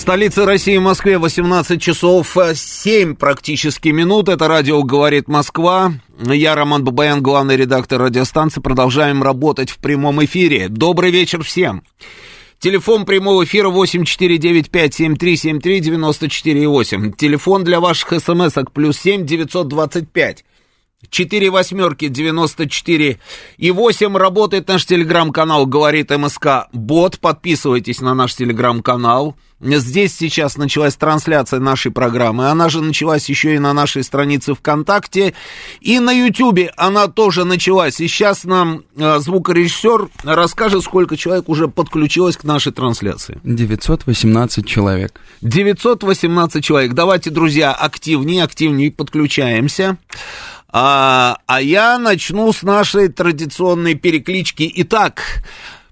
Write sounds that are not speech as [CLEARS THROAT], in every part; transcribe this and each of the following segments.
В столице России, Москве, 18 часов 7 практически минут. Это радио «Говорит Москва». Я, Роман Бабаян, главный редактор радиостанции. Продолжаем работать в прямом эфире. Добрый вечер всем. Телефон прямого эфира 8495-7373-94,8. Телефон для ваших смс-ок плюс 7 925 4 восьмерки 94 и 8 работает наш телеграм-канал «Говорит МСК Бот». Подписывайтесь на наш телеграм-канал. Здесь сейчас началась трансляция нашей программы. Она же началась еще и на нашей странице ВКонтакте. И на Ютубе она тоже началась. И сейчас нам э, звукорежиссер расскажет, сколько человек уже подключилось к нашей трансляции. 918 человек. 918 человек. Давайте, друзья, активнее, активнее подключаемся. А, а я начну с нашей традиционной переклички. Итак,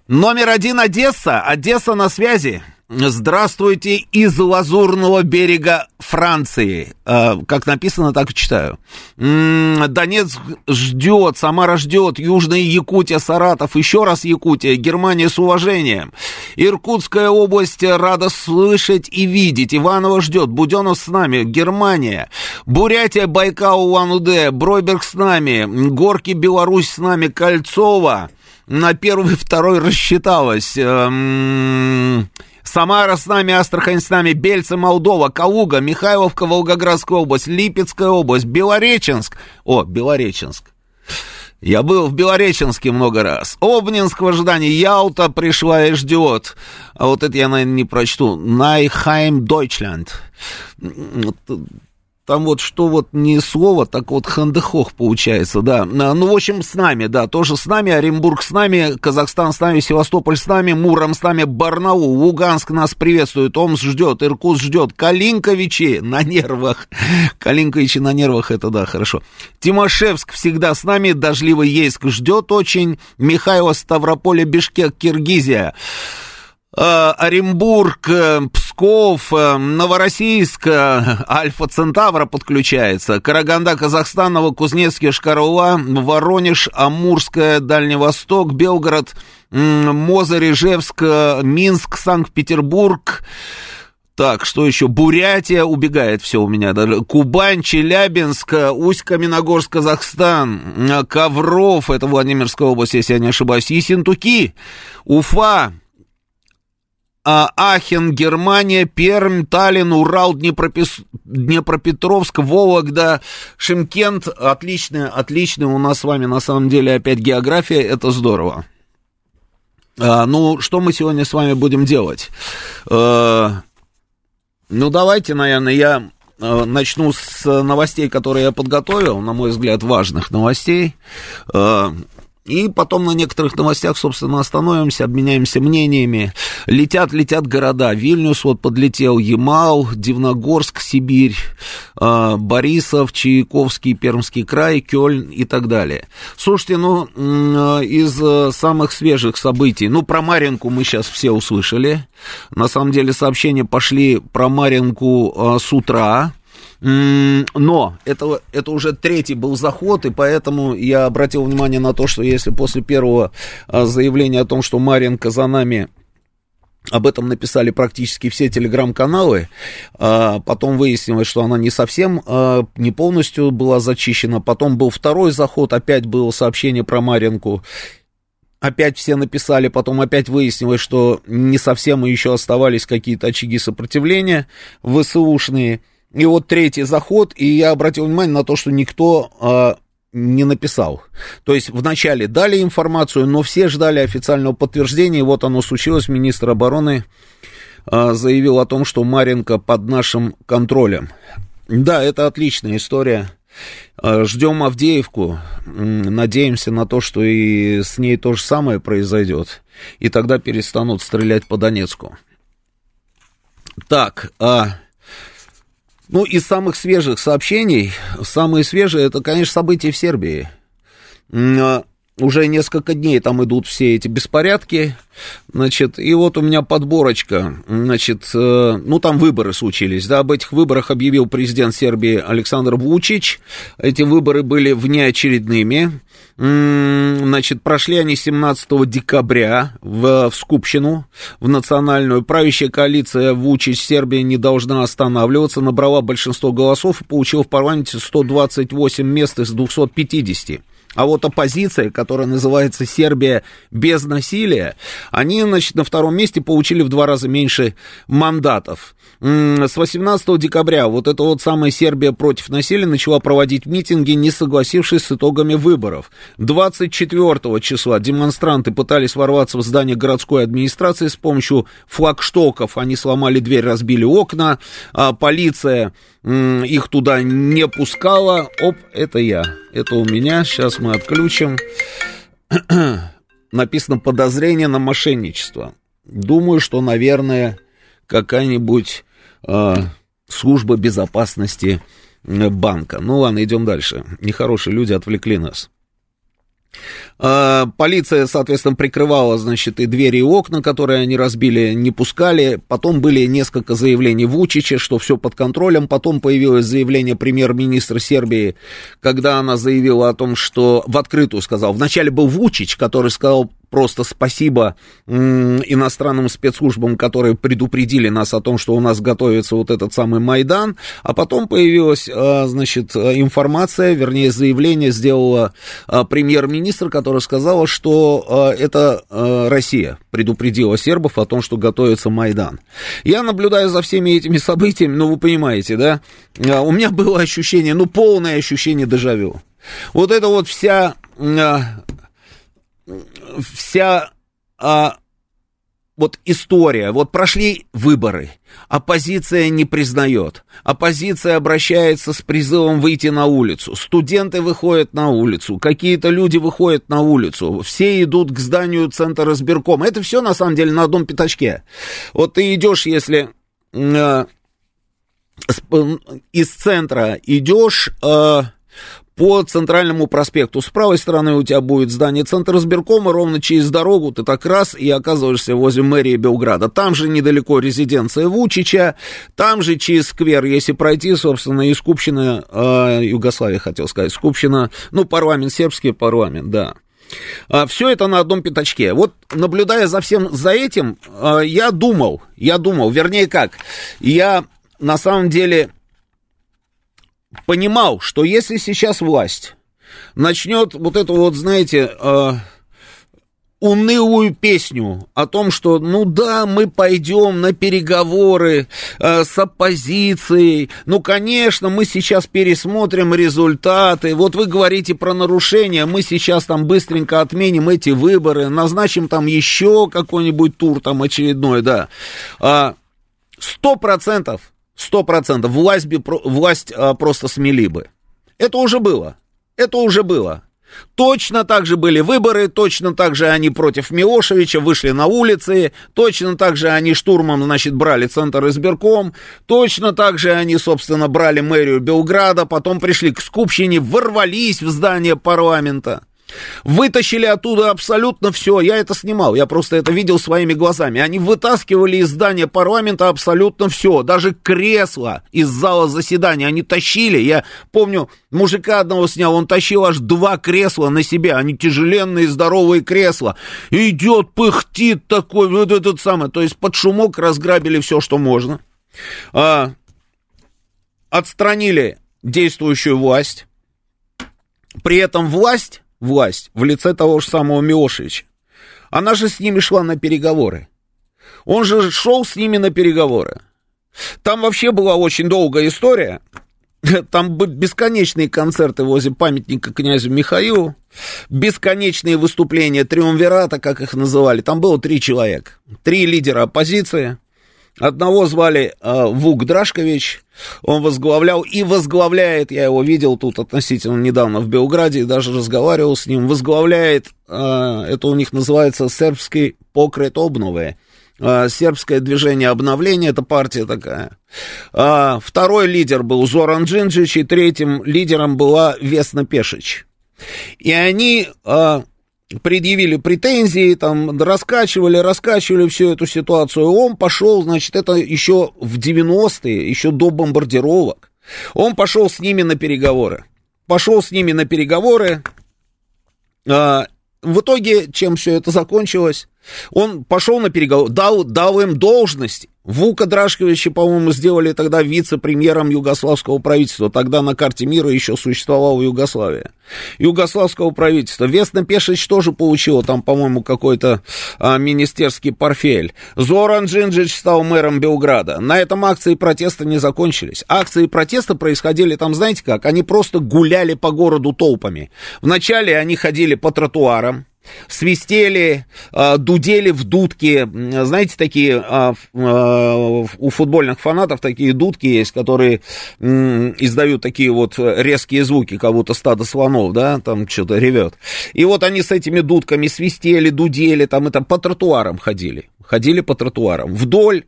номер один Одесса. Одесса на связи. Здравствуйте из Лазурного берега Франции. Э, как написано, так и читаю. Донецк ждет, Самара ждет, Южная Якутия, Саратов, еще раз Якутия, Германия с уважением. Иркутская область рада слышать и видеть. Иванова ждет, Буденов с нами, Германия. Бурятия, Байкал, Улан-Удэ, Бройберг с нами, Горки, Беларусь с нами, Кольцова. На первый, второй рассчиталась. Самара с нами, Астрахань с нами, Бельцы, Молдова, Калуга, Михайловка, Волгоградская область, Липецкая область, Белореченск. О, Белореченск. Я был в Белореченске много раз. Обнинск в ожидании, Ялта пришла и ждет. А вот это я, наверное, не прочту. Neuheim, Deutschland. Там вот что вот не слово, так вот Hände hoch получается, да. Ну, в общем, с нами, да, тоже с нами, Оренбург с нами, Казахстан с нами, Севастополь с нами, Муром с нами, Барнаул, Луганск нас приветствует, Омск ждет, Иркутск ждет, Калинковичи на нервах. [LAUGHS] Калинковичи на нервах, это да, хорошо. Тимошевск всегда с нами, Дождливый Ейск ждет очень, Михайло, Ставрополе, Бишкек, Киргизия. Э, Оренбург, э, Псков, э, Новороссийск, Альфа Центавра подключается, Караганда, Казахстан, Новокузнецкий, Шкарула, Воронеж, Амурская, Дальний Восток, Белгород, Мозырь, Ижевск, Минск, Санкт-Петербург, так, что еще? Бурятия убегает все у меня. Кубань, Челябинск, Усть-Каменогорск, Казахстан, Ковров, это Владимирская область, если я не ошибаюсь, Ессентуки, Уфа, Ахен, Германия, Пермь, Таллин, Урал, Днепропес... Днепропетровск, Вологда, Шимкент. Отличная, отличная у нас с вами на самом деле опять география, это здорово. А, ну, что мы сегодня с вами будем делать? А, ну, давайте, наверное, я а, начну с новостей, которые я подготовил, на мой взгляд, важных новостей. И потом на некоторых новостях, собственно, остановимся, обменяемся мнениями. Летят, летят города. Вильнюс вот подлетел, Ямал, Дивногорск, Сибирь, а, Борисов, Чайковский, Пермский край, Кёльн и так далее. Слушайте, ну, из э, самых свежих событий, ну, про Маринку мы сейчас все услышали. На самом деле сообщения пошли про Маринку а, с утра, но это, это уже третий был заход, и поэтому я обратил внимание на то, что если после первого а, заявления о том, что Маринка за нами об этом написали практически все телеграм-каналы. А, потом выяснилось, что она не совсем, а, не полностью была зачищена. Потом был второй заход, опять было сообщение про Маринку. Опять все написали, потом опять выяснилось, что не совсем еще оставались какие-то очаги сопротивления ВСУшные. И вот третий заход, и я обратил внимание на то, что никто э, не написал. То есть вначале дали информацию, но все ждали официального подтверждения, и вот оно случилось. Министр обороны э, заявил о том, что Маренко под нашим контролем. Да, это отличная история. Ждем Авдеевку, надеемся на то, что и с ней то же самое произойдет, и тогда перестанут стрелять по Донецку. Так, а, ну, из самых свежих сообщений, самые свежие, это, конечно, события в Сербии. А, уже несколько дней там идут все эти беспорядки, значит, и вот у меня подборочка, значит, э, ну, там выборы случились, да, об этих выборах объявил президент Сербии Александр Вучич, эти выборы были внеочередными, значит, прошли они 17 декабря в, в Скупщину, в национальную, правящая коалиция Вучич Сербия не должна останавливаться, набрала большинство голосов и получила в парламенте 128 мест из 250. А вот оппозиция, которая называется Сербия без насилия, они, значит, на втором месте получили в два раза меньше мандатов. С 18 декабря вот эта вот самая Сербия против насилия начала проводить митинги, не согласившись с итогами выборов. 24 числа демонстранты пытались ворваться в здание городской администрации с помощью флагштоков. Они сломали дверь, разбили окна. А полиция их туда не пускала. Оп, это я. Это у меня. Сейчас мы отключим. [CLEARS THROAT] Написано подозрение на мошенничество. Думаю, что, наверное, какая-нибудь э, служба безопасности банка. Ну ладно, идем дальше. Нехорошие люди отвлекли нас. А, полиция, соответственно, прикрывала, значит, и двери, и окна, которые они разбили, не пускали. Потом были несколько заявлений Вучича, что все под контролем. Потом появилось заявление премьер-министра Сербии, когда она заявила о том, что в открытую сказал. Вначале был Вучич, который сказал просто спасибо иностранным спецслужбам, которые предупредили нас о том, что у нас готовится вот этот самый Майдан, а потом появилась, а, значит, информация, вернее, заявление сделала а, премьер-министр, которая сказала, что а, это Россия предупредила сербов о том, что готовится Майдан. Я наблюдаю за всеми этими событиями, ну, вы понимаете, да, у меня было ощущение, ну, полное ощущение дежавю. Вот это вот вся вся а, вот история, вот прошли выборы, оппозиция не признает, оппозиция обращается с призывом выйти на улицу, студенты выходят на улицу, какие-то люди выходят на улицу, все идут к зданию Центра избиркома, это все на самом деле на одном пятачке. Вот ты идешь, если э, из центра идешь... Э, по центральному проспекту. С правой стороны у тебя будет здание Центра избиркома, ровно через дорогу ты так раз и оказываешься возле мэрии Белграда. Там же недалеко резиденция Вучича, там же через сквер, если пройти, собственно, и Скупщина, э, Югославия, хотел сказать, Скупщина, ну, парламент, сербский парламент, да. А, все это на одном пятачке. Вот наблюдая за всем за этим, а, я думал, я думал, вернее как, я на самом деле понимал, что если сейчас власть начнет вот эту вот, знаете, э, унылую песню о том, что, ну да, мы пойдем на переговоры э, с оппозицией, ну, конечно, мы сейчас пересмотрим результаты, вот вы говорите про нарушения, мы сейчас там быстренько отменим эти выборы, назначим там еще какой-нибудь тур там очередной, да, а, сто процентов Сто процентов. Власть, бы, власть а, просто смели бы. Это уже было. Это уже было. Точно так же были выборы, точно так же они против Милошевича вышли на улицы, точно так же они штурмом, значит, брали центр избирком, точно так же они, собственно, брали мэрию Белграда, потом пришли к Скупщине, ворвались в здание парламента. Вытащили оттуда абсолютно все. Я это снимал, я просто это видел своими глазами. Они вытаскивали из здания парламента абсолютно все. Даже кресло из зала заседания они тащили. Я помню, мужика одного снял, он тащил аж два кресла на себе. Они тяжеленные, здоровые кресла. Идет, пыхтит такой, вот этот самый. То есть под шумок разграбили все, что можно. А, отстранили действующую власть. При этом власть власть в лице того же самого Миошевича. Она же с ними шла на переговоры. Он же шел с ними на переговоры. Там вообще была очень долгая история. [LAUGHS] Там бесконечные концерты возле памятника князю Михаилу, бесконечные выступления триумвирата, как их называли. Там было три человека, три лидера оппозиции. Одного звали э, Вук Драшкович, он возглавлял и возглавляет, я его видел тут относительно недавно в Белграде, даже разговаривал с ним, возглавляет, э, это у них называется сербский покрет обновы, а, сербское движение обновления, это партия такая. А, второй лидер был Зоран Джинджич, и третьим лидером была Весна Пешич. И они а, предъявили претензии, там, раскачивали, раскачивали всю эту ситуацию. Он пошел, значит, это еще в 90-е, еще до бомбардировок. Он пошел с ними на переговоры. Пошел с ними на переговоры. А, в итоге, чем все это закончилось? Он пошел на переговоры, дал, дал им должность. Вука Драшковича, по-моему, сделали тогда вице-премьером югославского правительства. Тогда на карте мира еще существовала Югославия. Югославского правительства. Весна Пешич тоже получила там, по-моему, какой-то а, министерский портфель. Зоран Джинджич стал мэром Белграда. На этом акции протеста не закончились. Акции протеста происходили там, знаете как? Они просто гуляли по городу толпами. Вначале они ходили по тротуарам, свистели, а, дудели в дудки. Знаете, такие а, а, у футбольных фанатов такие дудки есть, которые издают такие вот резкие звуки, как будто стадо слонов, да, там что-то ревет. И вот они с этими дудками свистели, дудели, там это по тротуарам ходили. Ходили по тротуарам. Вдоль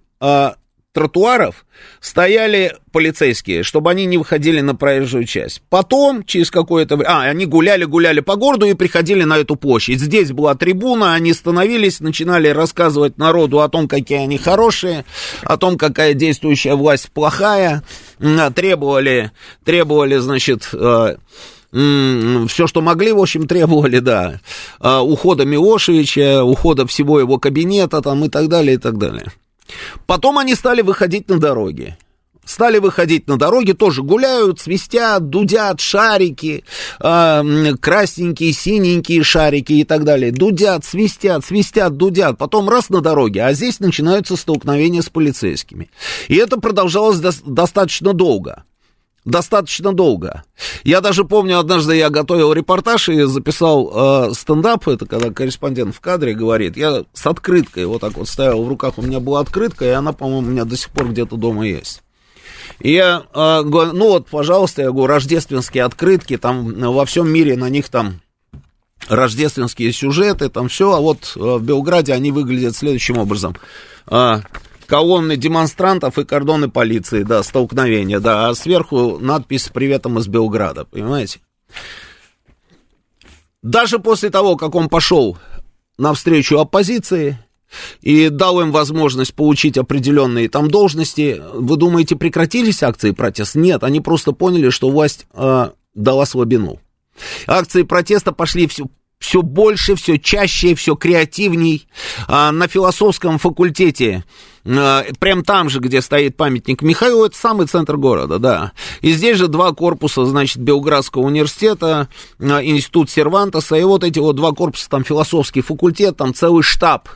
тротуаров стояли полицейские, чтобы они не выходили на проезжую часть. Потом, через какое-то время... А, они гуляли-гуляли по городу и приходили на эту площадь. Здесь была трибуна, они становились, начинали рассказывать народу о том, какие они хорошие, о том, какая действующая власть плохая. Требовали, требовали значит... Э, все, что могли, в общем, требовали, да, э, ухода Милошевича, ухода всего его кабинета там и так далее, и так далее. Потом они стали выходить на дороги. Стали выходить на дороги, тоже гуляют, свистят, дудят, шарики, э, красненькие, синенькие шарики и так далее. Дудят, свистят, свистят, дудят. Потом раз на дороге, а здесь начинаются столкновения с полицейскими. И это продолжалось до- достаточно долго достаточно долго. Я даже помню, однажды я готовил репортаж и записал э, стендап, это когда корреспондент в кадре говорит, я с открыткой вот так вот стоял в руках, у меня была открытка, и она, по-моему, у меня до сих пор где-то дома есть. И я э, говорю, ну вот, пожалуйста, я говорю, рождественские открытки, там во всем мире на них там рождественские сюжеты, там все, а вот э, в Белграде они выглядят следующим образом. Колонны демонстрантов и кордоны полиции, да, столкновения, да, а сверху надпись с приветом из Белграда, понимаете? Даже после того, как он пошел навстречу оппозиции и дал им возможность получить определенные там должности, вы думаете, прекратились акции протеста? Нет, они просто поняли, что власть э, дала слабину. Акции протеста пошли все, все больше, все чаще, все креативней. А, на философском факультете, прям там же, где стоит памятник Михаилу, это самый центр города, да. И здесь же два корпуса, значит, Белградского университета, а, институт Сервантеса, и вот эти вот два корпуса, там философский факультет, там целый штаб,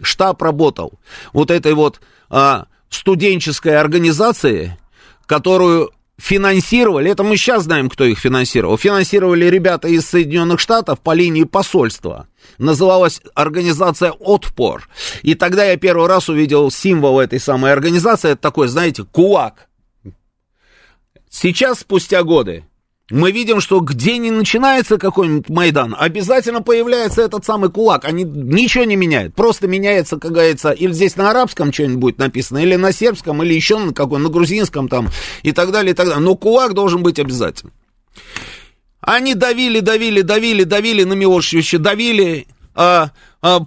штаб работал. Вот этой вот а, студенческой организации, которую финансировали, это мы сейчас знаем, кто их финансировал, финансировали ребята из Соединенных Штатов по линии посольства. Называлась организация «Отпор». И тогда я первый раз увидел символ этой самой организации, это такой, знаете, кулак. Сейчас, спустя годы, мы видим, что где не начинается какой-нибудь Майдан, обязательно появляется этот самый кулак. Они ничего не меняют. Просто меняется, как говорится, или здесь на арабском что-нибудь будет написано, или на сербском, или еще на каком, на грузинском там, и так далее, и так далее. Но кулак должен быть обязательно. Они давили, давили, давили, давили на Милошевича, давили, а,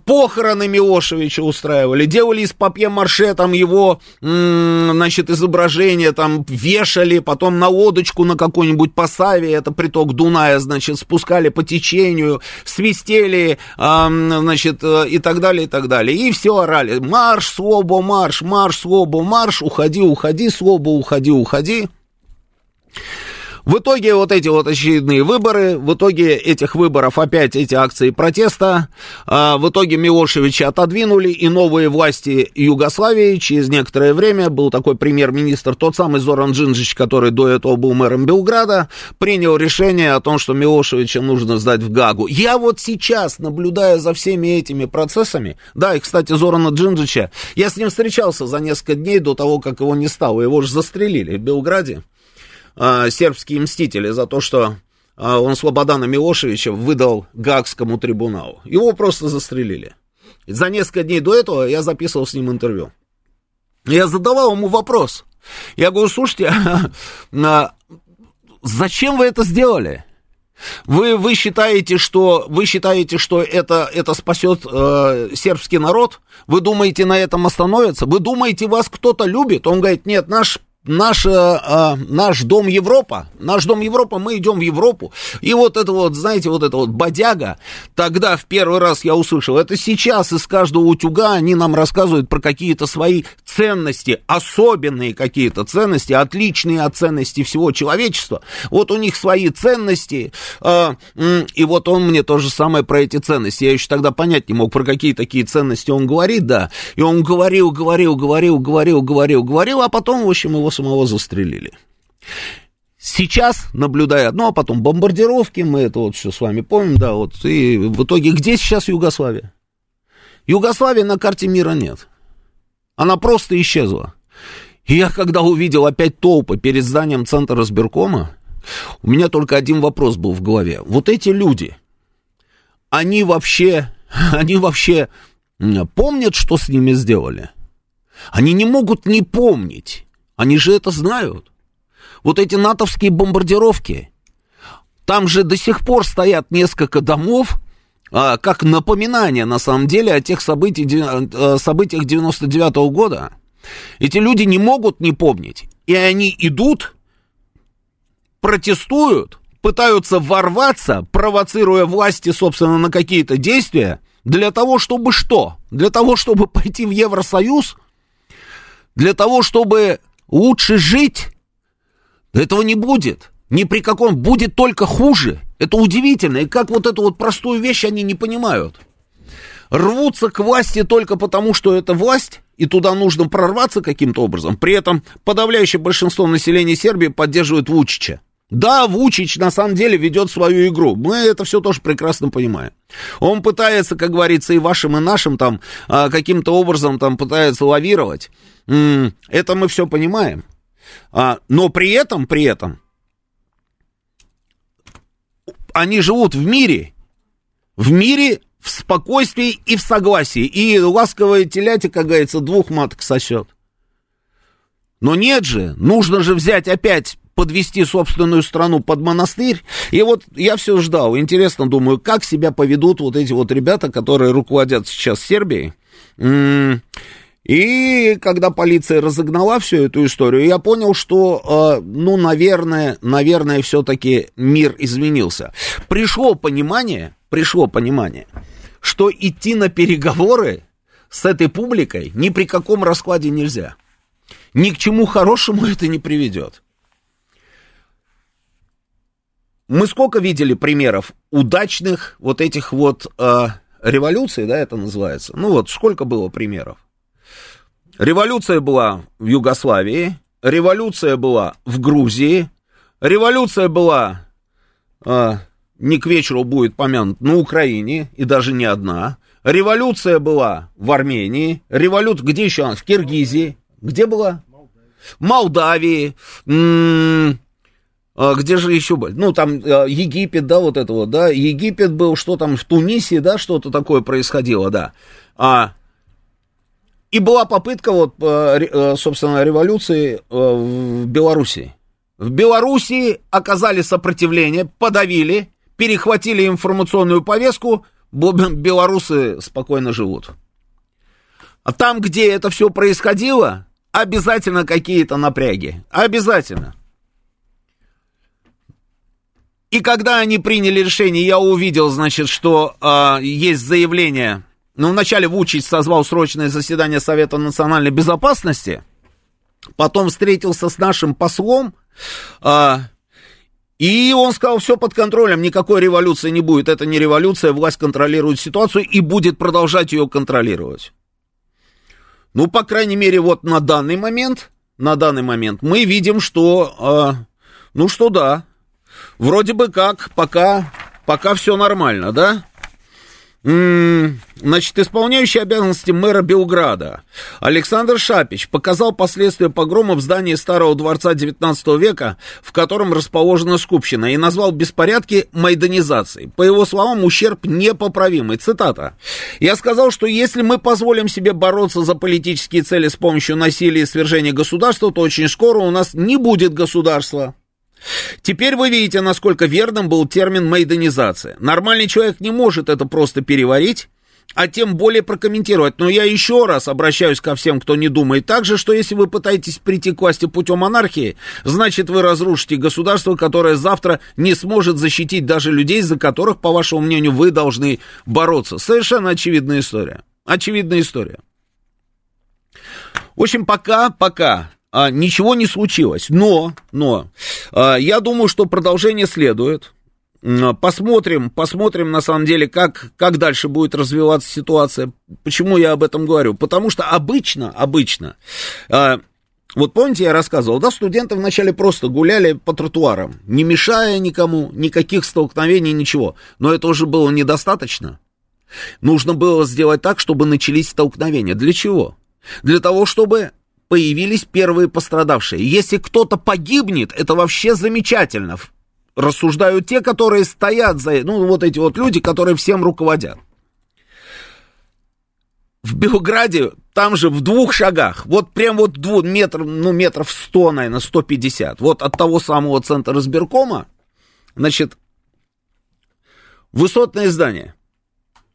похороны Милошевича устраивали, делали из папье-марше там его, значит, изображение, там вешали, потом на лодочку на какой-нибудь посаве, это приток Дуная, значит, спускали по течению, свистели, а, значит, э, и так далее, и так далее. И все орали, марш, слобо, марш, марш, слобо, марш, уходи, уходи, слобо, уходи, уходи. В итоге вот эти вот очередные выборы, в итоге этих выборов опять эти акции протеста, а, в итоге Милошевича отодвинули, и новые власти Югославии через некоторое время, был такой премьер-министр, тот самый Зоран Джинджич, который до этого был мэром Белграда, принял решение о том, что Милошевича нужно сдать в Гагу. Я вот сейчас, наблюдая за всеми этими процессами, да, и, кстати, Зорана Джинджича, я с ним встречался за несколько дней до того, как его не стало, его же застрелили в Белграде а, сербские мстители за то, что а, он Слободана Милошевича выдал Гагскому трибуналу. Его просто застрелили. За несколько дней до этого я записывал с ним интервью. Я задавал ему вопрос. Я говорю, слушайте, [LAUGHS] а, зачем вы это сделали? Вы, вы считаете, что, вы считаете, что это, это спасет э, сербский народ? Вы думаете, на этом остановится? Вы думаете, вас кто-то любит? Он говорит, нет, наш наш, э, наш дом Европа, наш дом Европа, мы идем в Европу. И вот это вот, знаете, вот это вот бодяга, тогда в первый раз я услышал, это сейчас из каждого утюга они нам рассказывают про какие-то свои ценности, особенные какие-то ценности, отличные от ценностей всего человечества. Вот у них свои ценности, э, и вот он мне то же самое про эти ценности. Я еще тогда понять не мог, про какие такие ценности он говорит, да. И он говорил, говорил, говорил, говорил, говорил, говорил, а потом, в общем, его самого застрелили. Сейчас, наблюдая одно, а потом бомбардировки, мы это вот все с вами помним, да, вот, и в итоге где сейчас Югославия? Югославии на карте мира нет. Она просто исчезла. И я когда увидел опять толпы перед зданием Центра разбиркома, у меня только один вопрос был в голове. Вот эти люди, они вообще, [LAUGHS] они вообще помнят, что с ними сделали? Они не могут не помнить. Они же это знают. Вот эти натовские бомбардировки, там же до сих пор стоят несколько домов, как напоминание, на самом деле, о тех э, событиях 99 -го года. Эти люди не могут не помнить. И они идут, протестуют, пытаются ворваться, провоцируя власти, собственно, на какие-то действия, для того, чтобы что? Для того, чтобы [LAUGHS] пойти в Евросоюз? Для того, чтобы лучше жить. Этого не будет. Ни при каком. Будет только хуже. Это удивительно. И как вот эту вот простую вещь они не понимают. Рвутся к власти только потому, что это власть, и туда нужно прорваться каким-то образом. При этом подавляющее большинство населения Сербии поддерживает Вучича. Да, Вучич на самом деле ведет свою игру. Мы это все тоже прекрасно понимаем. Он пытается, как говорится, и вашим, и нашим там а, каким-то образом там пытается лавировать. Это мы все понимаем. А, но при этом, при этом, они живут в мире, в мире, в спокойствии и в согласии. И ласковая телятя, как говорится, двух маток сосет. Но нет же, нужно же взять опять подвести собственную страну под монастырь. И вот я все ждал. Интересно, думаю, как себя поведут вот эти вот ребята, которые руководят сейчас Сербией. И когда полиция разогнала всю эту историю, я понял, что, э, ну, наверное, наверное, все-таки мир изменился. Пришло понимание, пришло понимание, что идти на переговоры с этой публикой ни при каком раскладе нельзя. Ни к чему хорошему [LAUGHS] это не приведет. Мы сколько видели примеров удачных вот этих вот э, революций, да, это называется? Ну вот, сколько было примеров? Революция была в Югославии, революция была в Грузии, революция была, э, не к вечеру будет помянут, на Украине, и даже не одна. Революция была в Армении, революция, где еще она? В Киргизии. Где была? Молдавии. М-м- где же еще были? Ну, там э, Египет, да, вот это вот, да. Египет был, что там в Тунисе, да, что-то такое происходило, да. А, и была попытка, вот, э, э, собственно, революции э, в Белоруссии. В Белоруссии оказали сопротивление, подавили, перехватили информационную повестку, [LAUGHS] белорусы спокойно живут. А там, где это все происходило, обязательно какие-то напряги. Обязательно. И когда они приняли решение, я увидел, значит, что э, есть заявление ну, вначале Вучич созвал срочное заседание Совета национальной безопасности, потом встретился с нашим послом, а, и он сказал, все под контролем, никакой революции не будет. Это не революция, власть контролирует ситуацию и будет продолжать ее контролировать. Ну, по крайней мере, вот на данный момент, на данный момент мы видим, что, а, ну что да, вроде бы как, пока, пока все нормально, да? Значит, исполняющий обязанности мэра Белграда Александр Шапич показал последствия погрома в здании Старого дворца XIX века, в котором расположена Скупщина, и назвал беспорядки майданизацией. По его словам, ущерб непоправимый. Цитата. «Я сказал, что если мы позволим себе бороться за политические цели с помощью насилия и свержения государства, то очень скоро у нас не будет государства». Теперь вы видите, насколько верным был термин «майданизация». Нормальный человек не может это просто переварить, а тем более прокомментировать. Но я еще раз обращаюсь ко всем, кто не думает так же, что если вы пытаетесь прийти к власти путем монархии, значит вы разрушите государство, которое завтра не сможет защитить даже людей, за которых, по вашему мнению, вы должны бороться. Совершенно очевидная история. Очевидная история. В общем, пока, пока а, ничего не случилось. Но, но, а, я думаю, что продолжение следует. Посмотрим, посмотрим на самом деле, как, как дальше будет развиваться ситуация. Почему я об этом говорю? Потому что обычно, обычно, а, вот помните, я рассказывал, да, студенты вначале просто гуляли по тротуарам, не мешая никому, никаких столкновений, ничего. Но это уже было недостаточно. Нужно было сделать так, чтобы начались столкновения. Для чего? Для того, чтобы появились первые пострадавшие. Если кто-то погибнет, это вообще замечательно. Рассуждают те, которые стоят за... Ну, вот эти вот люди, которые всем руководят. В Белграде, там же в двух шагах, вот прям вот двух, метр, ну, метров сто, наверное, 150, вот от того самого центра избиркома, значит, высотное здание.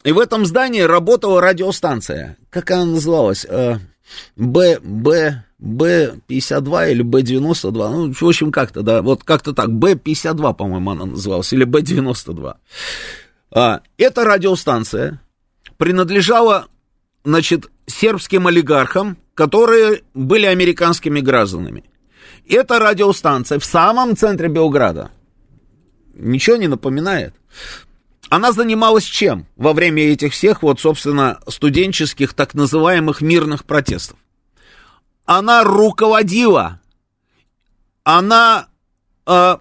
И в этом здании работала радиостанция. Как она называлась? Б, Б, Б-52 или Б-92, ну, в общем, как-то, да, вот как-то так, Б-52, по-моему, она называлась, или Б-92. А, эта радиостанция принадлежала, значит, сербским олигархам, которые были американскими гражданами. Эта радиостанция в самом центре Белграда. Ничего не напоминает. Она занималась чем во время этих всех, вот, собственно, студенческих так называемых мирных протестов? Она руководила, она э,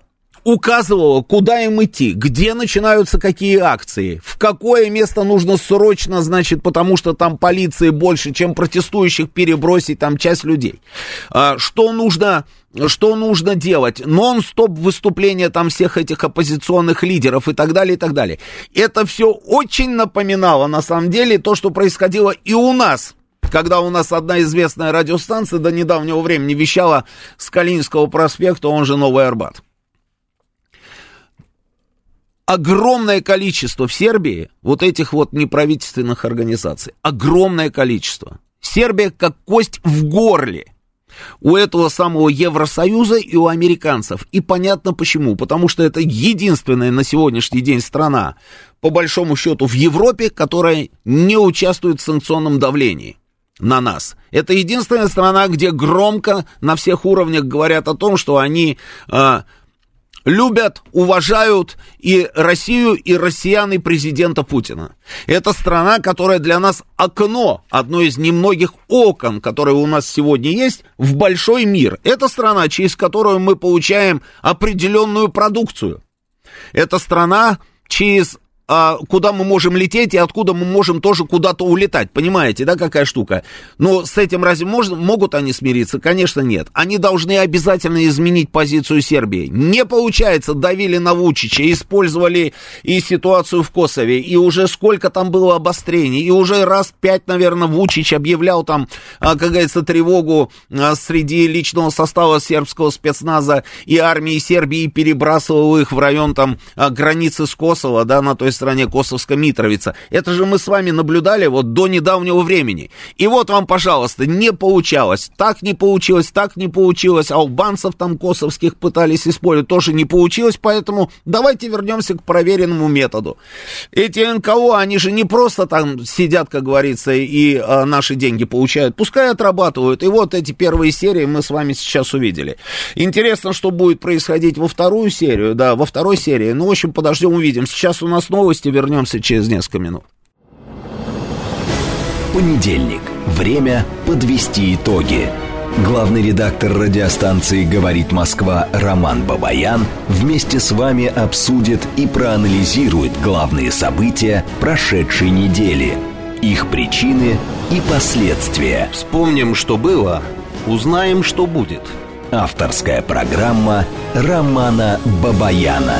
указывала, куда им идти, где начинаются какие акции, в какое место нужно срочно, значит, потому что там полиции больше, чем протестующих, перебросить там часть людей. А, что нужно что нужно делать, нон-стоп выступления там всех этих оппозиционных лидеров и так далее, и так далее. Это все очень напоминало, на самом деле, то, что происходило и у нас когда у нас одна известная радиостанция до недавнего времени вещала с Калининского проспекта, он же Новый Арбат огромное количество в Сербии вот этих вот неправительственных организаций. Огромное количество. Сербия как кость в горле у этого самого Евросоюза и у американцев. И понятно почему. Потому что это единственная на сегодняшний день страна, по большому счету, в Европе, которая не участвует в санкционном давлении на нас. Это единственная страна, где громко на всех уровнях говорят о том, что они а, любят, уважают и Россию, и россиян, и президента Путина. Это страна, которая для нас окно, одно из немногих окон, которые у нас сегодня есть, в большой мир. Это страна, через которую мы получаем определенную продукцию. Это страна, через куда мы можем лететь и откуда мы можем тоже куда-то улетать. Понимаете, да, какая штука? Но с этим разве можно, могут они смириться? Конечно, нет. Они должны обязательно изменить позицию Сербии. Не получается, давили на Вучича, использовали и ситуацию в Косове, и уже сколько там было обострений, и уже раз пять, наверное, Вучич объявлял там, а, как говорится, тревогу а, среди личного состава сербского спецназа и армии Сербии, перебрасывал их в район там а, границы с Косово, да, на той стране Косовская Митровица. Это же мы с вами наблюдали вот до недавнего времени. И вот вам, пожалуйста, не получалось. Так не получилось, так не получилось. Албанцев там косовских пытались использовать, тоже не получилось. Поэтому давайте вернемся к проверенному методу. Эти НКО, они же не просто там сидят, как говорится, и а, наши деньги получают. Пускай отрабатывают. И вот эти первые серии мы с вами сейчас увидели. Интересно, что будет происходить во вторую серию. Да, во второй серии. Ну, в общем, подождем, увидим. Сейчас у нас новый новости, вернемся через несколько минут. Понедельник. Время подвести итоги. Главный редактор радиостанции «Говорит Москва» Роман Бабаян вместе с вами обсудит и проанализирует главные события прошедшей недели, их причины и последствия. Вспомним, что было, узнаем, что будет. Авторская программа Романа Бабаяна.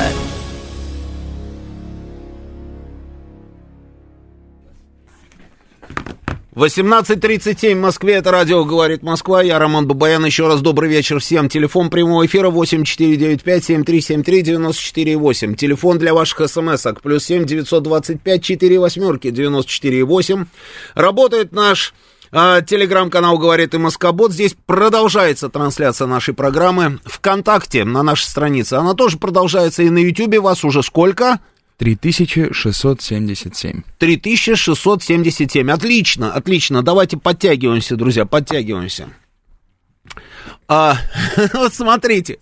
18.37 в Москве, это радио «Говорит Москва», я Роман Бабаян, еще раз добрый вечер всем. Телефон прямого эфира 8495-7373-94-8. Телефон для ваших смс-ок, плюс 7 925 4 восьмерки 94 Работает наш а, телеграм-канал «Говорит и Москобот». Здесь продолжается трансляция нашей программы. ВКонтакте на нашей странице. Она тоже продолжается и на Ютьюбе. Вас уже сколько? 3677. 3677. Отлично, отлично. Давайте подтягиваемся, друзья, подтягиваемся. А, [LAUGHS] вот смотрите,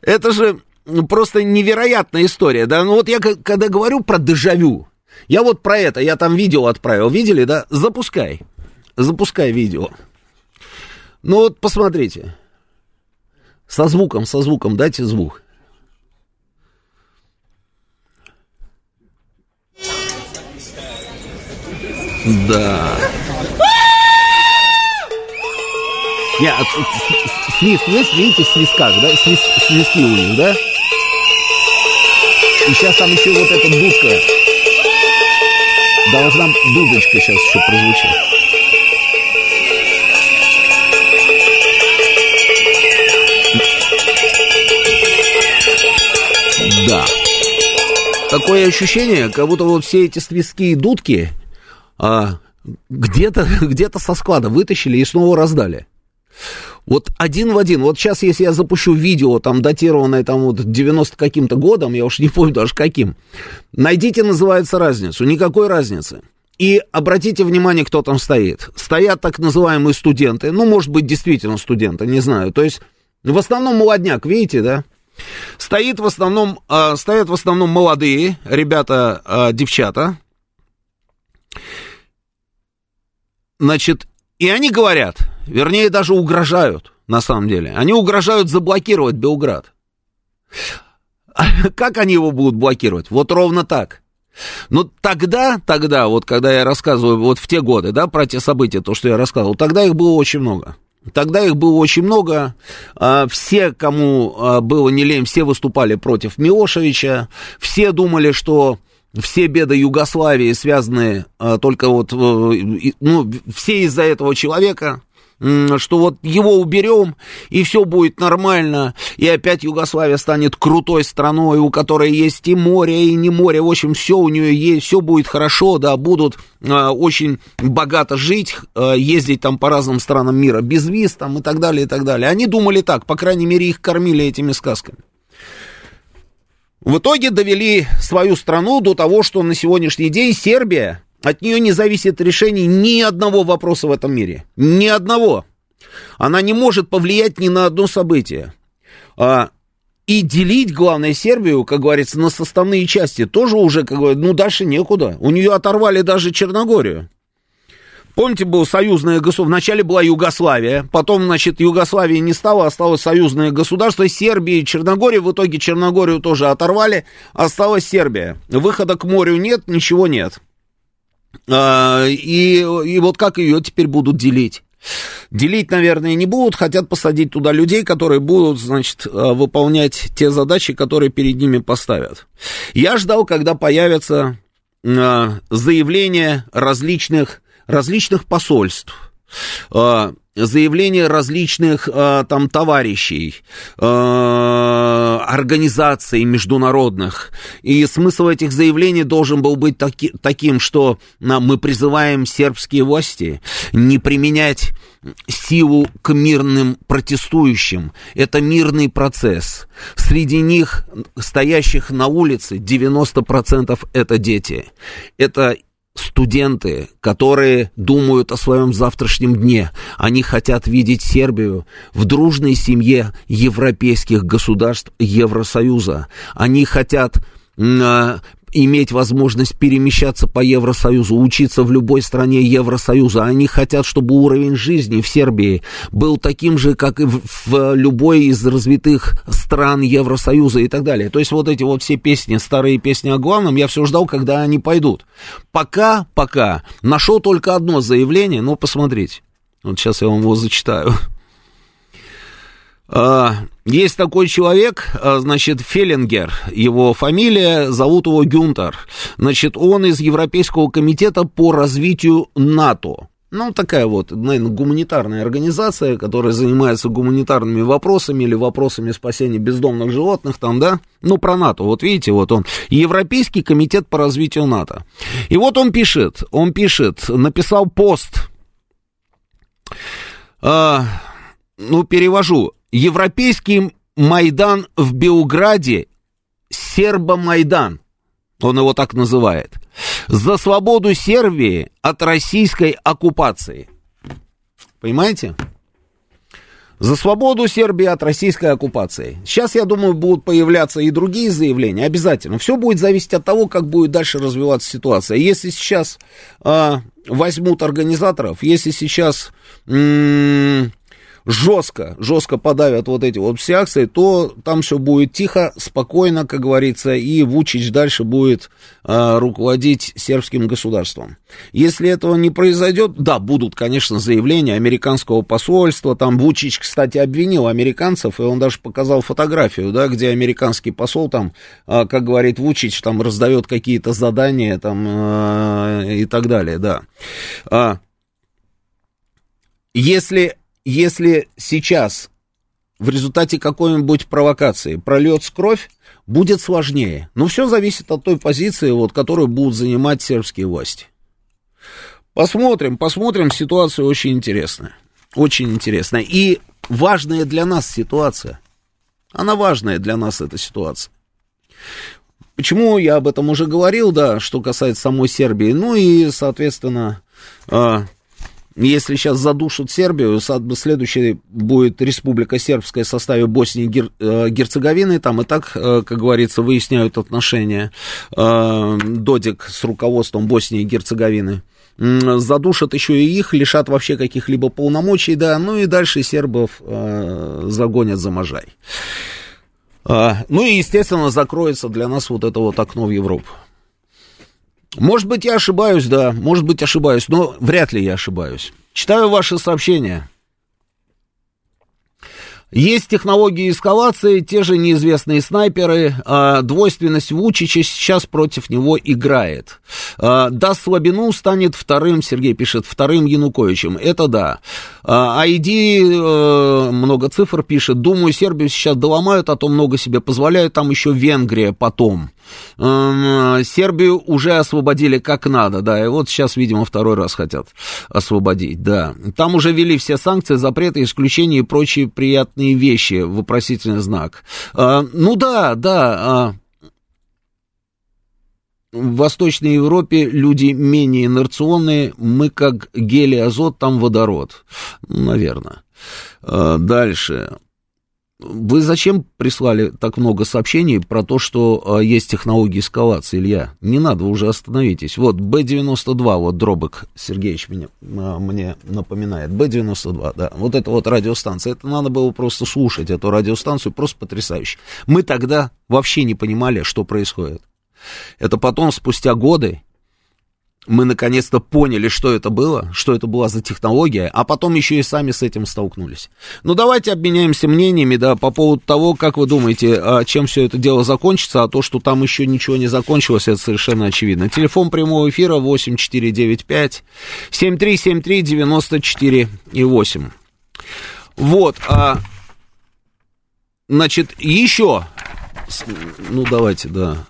это же просто невероятная история, да? Ну вот я когда говорю про дежавю, я вот про это, я там видео отправил, видели, да? Запускай, запускай видео. Ну вот посмотрите, со звуком, со звуком, дайте звук. Да. Не, а свист есть, видите, в свистках, да? Свист, свистки у них, да? И сейчас там еще вот эта дудка. Должна дудочка сейчас еще прозвучать. Да. Такое ощущение, как будто вот все эти свистки и дудки, а, где-то [LAUGHS] где со склада вытащили и снова раздали. Вот один в один. Вот сейчас, если я запущу видео, там, датированное там вот 90 каким-то годом, я уж не [LAUGHS] помню даже каким, найдите, называется, разницу. Никакой разницы. И обратите внимание, кто там стоит. Стоят так называемые студенты. Ну, может быть, действительно студенты, не знаю. То есть, в основном молодняк, видите, да? Стоит в основном, э, стоят в основном молодые ребята, э, девчата. Значит, и они говорят, вернее, даже угрожают, на самом деле. Они угрожают заблокировать Белград. [LAUGHS] Как они его будут блокировать? Вот ровно так. Но тогда, тогда, вот когда я рассказываю, вот в те годы, да, про те события, то, что я рассказывал, тогда их было очень много. Тогда их было очень много. А, все, кому а, было не лень, все выступали против Милошевича. Все думали, что все беды Югославии связаны а, только вот, э, ну, все из-за этого человека, что вот его уберем, и все будет нормально, и опять Югославия станет крутой страной, у которой есть и море, и не море, в общем, все у нее есть, все будет хорошо, да, будут э, очень богато жить, э, ездить там по разным странам мира без виз там и так далее, и так далее. Они думали так, по крайней мере, их кормили этими сказками. В итоге довели свою страну до того, что на сегодняшний день Сербия, от нее не зависит решение ни одного вопроса в этом мире. Ни одного. Она не может повлиять ни на одно событие. А, и делить, главное, Сербию, как говорится, на составные части тоже уже, как говорится, ну, дальше некуда. У нее оторвали даже Черногорию. Помните, было союзное государство, вначале была Югославия, потом, значит, Югославии не стало, осталось союзное государство, Сербия и Черногория, в итоге Черногорию тоже оторвали, осталась Сербия. Выхода к морю нет, ничего нет. А, и, и вот как ее теперь будут делить? Делить, наверное, не будут, хотят посадить туда людей, которые будут, значит, а, выполнять те задачи, которые перед ними поставят. Я ждал, когда появятся а, заявления различных различных посольств, а, заявления различных а, там товарищей, а, организаций международных. И смысл этих заявлений должен был быть таки, таким, что мы призываем сербские власти не применять силу к мирным протестующим. Это мирный процесс. Среди них, стоящих на улице, 90% это дети. Это студенты, которые думают о своем завтрашнем дне. Они хотят видеть Сербию в дружной семье европейских государств Евросоюза. Они хотят а, иметь возможность перемещаться по Евросоюзу, учиться в любой стране Евросоюза. Они хотят, чтобы уровень жизни в Сербии был таким же, как и в, любой из развитых стран Евросоюза и так далее. То есть вот эти вот все песни, старые песни о главном, я все ждал, когда они пойдут. Пока, пока, нашел только одно заявление, но посмотрите. Вот сейчас я вам его зачитаю. А, есть такой человек, а, значит, Феллингер, его фамилия, зовут его Гюнтер. Значит, он из Европейского комитета по развитию НАТО. Ну, такая вот, наверное, гуманитарная организация, которая занимается гуманитарными вопросами или вопросами спасения бездомных животных там, да? Ну, про НАТО, вот видите, вот он, Европейский комитет по развитию НАТО. И вот он пишет, он пишет, написал пост, а, ну, перевожу, Европейский Майдан в Белграде, Сербомайдан, он его так называет, за свободу Сербии от российской оккупации. Понимаете? За свободу Сербии от российской оккупации. Сейчас, я думаю, будут появляться и другие заявления, обязательно. Все будет зависеть от того, как будет дальше развиваться ситуация. Если сейчас э, возьмут организаторов, если сейчас м- жестко, жестко подавят вот эти вот все акции, то там все будет тихо, спокойно, как говорится, и Вучич дальше будет э, руководить сербским государством. Если этого не произойдет, да, будут, конечно, заявления американского посольства, там Вучич, кстати, обвинил американцев, и он даже показал фотографию, да, где американский посол там, э, как говорит Вучич, там раздает какие-то задания там э, и так далее, да. Если если сейчас в результате какой-нибудь провокации прольется кровь, будет сложнее. Но все зависит от той позиции, вот, которую будут занимать сербские власти. Посмотрим, посмотрим. Ситуация очень интересная. Очень интересная. И важная для нас ситуация. Она важная для нас, эта ситуация. Почему я об этом уже говорил, да, что касается самой Сербии. Ну и, соответственно, а, если сейчас задушат Сербию, следующей будет Республика Сербская в составе Боснии и э, Герцеговины. Там и так, э, как говорится, выясняют отношения э, Додик с руководством Боснии и Герцеговины. Задушат еще и их, лишат вообще каких-либо полномочий, да, ну и дальше сербов загонят за Можай. Ну и, естественно, закроется для нас вот это вот окно в Европу. Может быть, я ошибаюсь, да, может быть, ошибаюсь, но вряд ли я ошибаюсь. Читаю ваши сообщения. Есть технологии эскалации, те же неизвестные снайперы, а двойственность Вучича сейчас против него играет. А, даст слабину, станет вторым, Сергей пишет, вторым Януковичем, это да. А, ID, э, много цифр пишет, думаю, Сербию сейчас доломают, а то много себе позволяют, там еще Венгрия потом. Сербию уже освободили как надо, да, и вот сейчас, видимо, второй раз хотят освободить, да. Там уже ввели все санкции, запреты, исключения и прочие приятные вещи, вопросительный знак. А, ну да, да, а, в Восточной Европе люди менее инерционные, мы как гелий, азот, там водород, наверное. А, дальше. Вы зачем прислали так много сообщений про то, что э, есть технологии эскалации, Илья? Не надо, уже остановитесь. Вот, Б-92, вот Дробок Сергеевич меня, э, мне напоминает. Б-92, да, вот это вот радиостанция. Это надо было просто слушать, эту радиостанцию, просто потрясающе. Мы тогда вообще не понимали, что происходит. Это потом, спустя годы, мы наконец-то поняли, что это было, что это была за технология, а потом еще и сами с этим столкнулись. Ну, давайте обменяемся мнениями, да, по поводу того, как вы думаете, а чем все это дело закончится, а то, что там еще ничего не закончилось, это совершенно очевидно. Телефон прямого эфира 8495 7373 94 и 8. Вот, а, значит, еще, ну, давайте, да,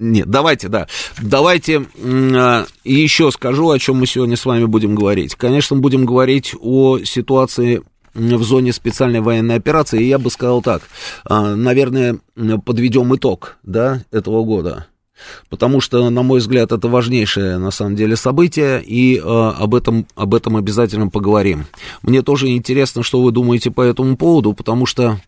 Нет, давайте, да. Давайте э, еще скажу, о чем мы сегодня с вами будем говорить. Конечно, будем говорить о ситуации в зоне специальной военной операции. И я бы сказал так, э, наверное, подведем итог, да, этого года. потому что, на мой взгляд, это важнейшее на самом деле событие, и э, об, этом, об этом обязательно поговорим. Мне тоже интересно, что вы думаете по этому поводу, потому что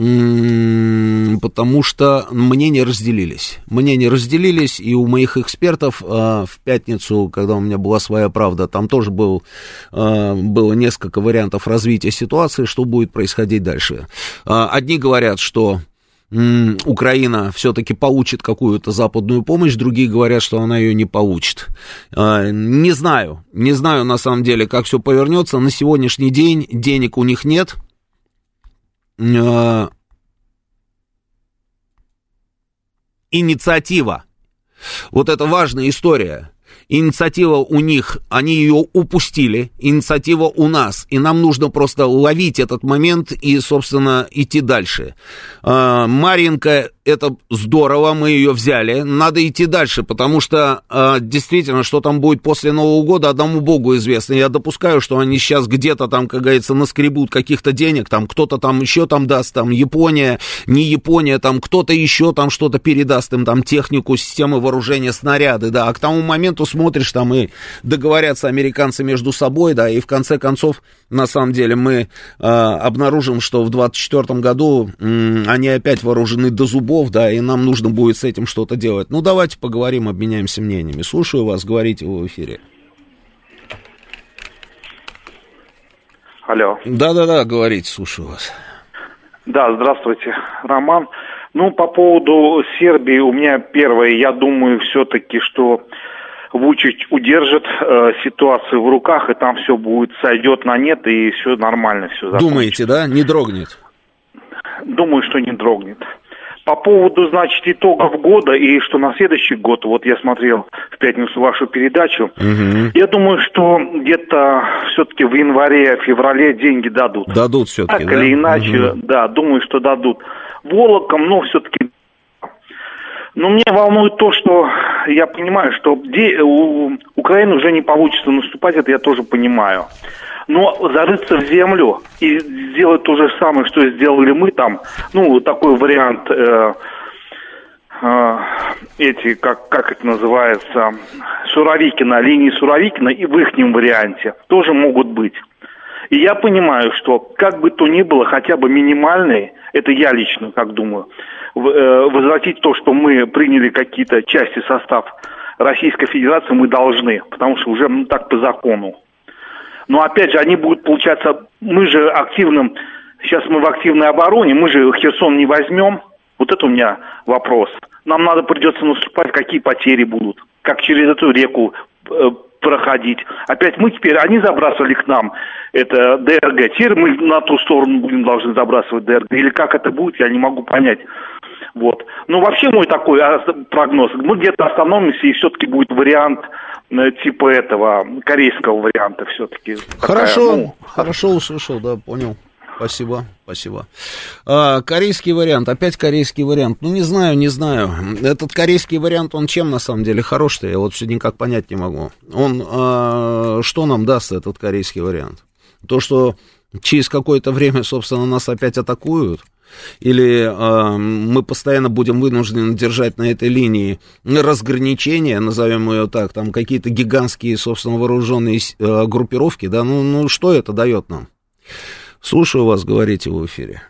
потому что мнения разделились. Мнения разделились, и у моих экспертов э, в пятницу, когда у меня была своя правда, там тоже был, э, было несколько вариантов развития ситуации, что будет происходить дальше. Э, одни говорят, что Украина все-таки получит какую-то западную помощь, другие говорят, что она ее не получит. Не знаю, не знаю на самом деле, как все повернется. На сегодняшний день денег у них нет. Инициатива. Вот это важная история. Инициатива у них, они ее упустили, инициатива у нас, и нам нужно просто ловить этот момент и, собственно, идти дальше. Маринка это здорово, мы ее взяли, надо идти дальше, потому что э, действительно, что там будет после Нового года, одному Богу известно. Я допускаю, что они сейчас где-то там, как говорится, наскребут каких-то денег, там кто-то там еще там даст, там Япония, не Япония, там кто-то еще там что-то передаст им, там технику, системы вооружения, снаряды, да, а к тому моменту смотришь там и договорятся американцы между собой, да, и в конце концов, на самом деле, мы э, обнаружим, что в 24 году э, они опять вооружены до зубов, да, и нам нужно будет с этим что-то делать. Ну, давайте поговорим, обменяемся мнениями. Слушаю вас, говорите в эфире. Алло. Да-да-да, говорите, слушаю вас. Да, здравствуйте, Роман. Ну, по поводу Сербии, у меня первое, я думаю все-таки, что Вучич удержит э, ситуацию в руках, и там все будет, сойдет на нет, и все нормально, все закончится. Думаете, да? Не дрогнет? Думаю, что не дрогнет. По поводу, значит, итогов года и что на следующий год, вот я смотрел в пятницу вашу передачу, угу. я думаю, что где-то все-таки в январе-феврале деньги дадут. Дадут все-таки, Так да? или иначе, угу. да, думаю, что дадут. Волоком, но все-таки но мне волнует то, что я понимаю, что у Украины уже не получится наступать, это я тоже понимаю. Но зарыться в землю и сделать то же самое, что сделали мы там, ну, такой вариант, э, э, эти, как, как это называется, Суровикина, линии Суровикина и в их варианте тоже могут быть. И я понимаю, что как бы то ни было, хотя бы минимальные, это я лично как думаю, возвратить то, что мы приняли какие-то части состав Российской Федерации, мы должны, потому что уже ну, так по закону. Но опять же, они будут получаться, мы же активным, сейчас мы в активной обороне, мы же Херсон не возьмем. Вот это у меня вопрос. Нам надо придется наступать, какие потери будут, как через эту реку э, проходить. Опять мы теперь, они забрасывали к нам это ДРГ, теперь мы на ту сторону будем должны забрасывать ДРГ. Или как это будет, я не могу понять. Вот. Ну, вообще мой такой а, прогноз, мы где-то остановимся, и все-таки будет вариант Э, типа этого корейского варианта все-таки. Хорошо, такая, ну... хорошо услышал, да, понял. Спасибо, спасибо. А, корейский вариант, опять корейский вариант. Ну, не знаю, не знаю. Этот корейский вариант, он чем на самом деле хорош-то? Я вот все никак понять не могу. Он, а, что нам даст этот корейский вариант? То, что через какое-то время, собственно, нас опять атакуют, или э, мы постоянно будем вынуждены держать на этой линии разграничения, назовем ее так, там какие-то гигантские, собственно, вооруженные э, группировки, да, ну, ну что это дает нам? Слушаю вас, говорите в эфире.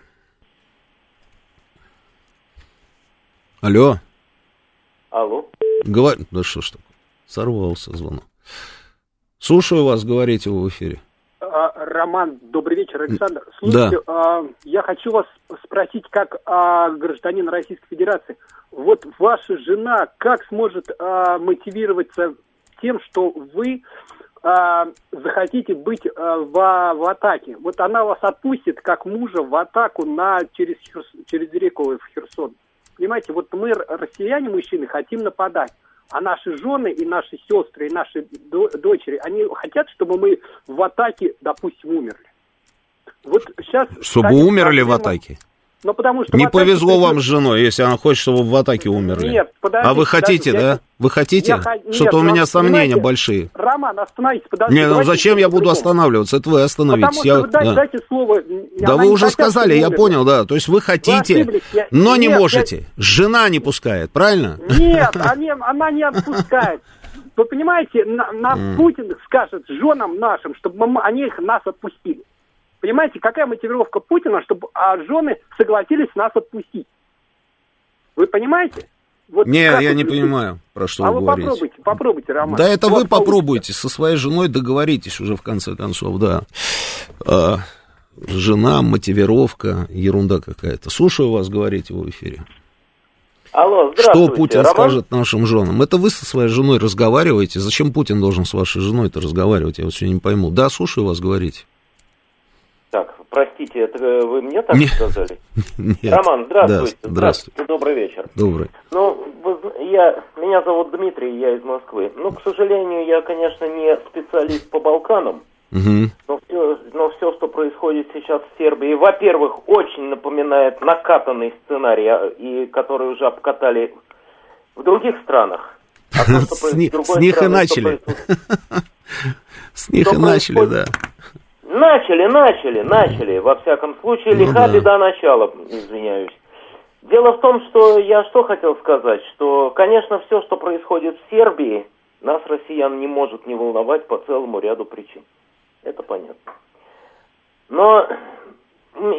Алло. Алло. Говор... Да что ж такое? Сорвался звонок. Слушаю вас, говорите в эфире. А, Роман, добрый вечер, Александр. Слушайте, да. А, я хочу вас спросить, как а, гражданин Российской Федерации, вот ваша жена как сможет мотивироваться тем, что вы захотите быть в, в атаке? Вот она вас отпустит как мужа в атаку на через через реку в Херсон. Понимаете, вот мы россияне мужчины хотим нападать а наши жены и наши сестры, и наши дочери, они хотят, чтобы мы в атаке, допустим, умерли. Вот сейчас... Чтобы умерли проблема... в атаке? Ну, потому что... Не повезло придет... вам с женой, если она хочет, чтобы в атаке умерли. Нет, подождите. А вы хотите, подождите, да? Я... Вы хотите? Что-то у меня сомнения большие. Роман, остановитесь, подождите. Нет, ну зачем я буду останавливаться? Это вы остановитесь. Потому что я... вы да. дайте слово. Да вы уже сказали, я понял, да. То есть вы хотите, вы я... но не Нет, можете. Я... Жена не пускает, правильно? Нет, [LAUGHS] она не отпускает. Вы понимаете, на, на mm. Путин скажет женам нашим, чтобы они их нас отпустили. Понимаете, какая мотивировка Путина, чтобы а жены согласились нас отпустить? Вы понимаете? Вот не, я не понимаю, про что а вы, вы говорите. попробуйте, попробуйте, Роман. Да это вот вы попробуйте, со своей женой договоритесь уже в конце концов, да. А, жена, мотивировка, ерунда какая-то. Слушаю вас, говорите в эфире. Алло, здравствуйте. Что Путин Роман? скажет нашим женам? Это вы со своей женой разговариваете? Зачем Путин должен с вашей женой-то разговаривать? Я вот все не пойму. Да, слушаю вас, говорите. Так, простите, это вы мне так Нет. сказали? [LAUGHS] Нет. Роман, здравствуйте. Да, здравствуйте. Добрый вечер. Добрый. Ну, я, меня зовут Дмитрий, я из Москвы. Ну, к сожалению, я, конечно, не специалист по Балканам, угу. но, все, но все, что происходит сейчас в Сербии, во-первых, очень напоминает накатанный сценарий, а, и который уже обкатали в других странах. А то, [LAUGHS] с, них [LAUGHS] и начали. С них и начали, да. Начали, начали, начали. Во всяком случае, ну, лиха да. беда начала, извиняюсь. Дело в том, что я что хотел сказать, что, конечно, все, что происходит в Сербии, нас, россиян, не может не волновать по целому ряду причин. Это понятно. Но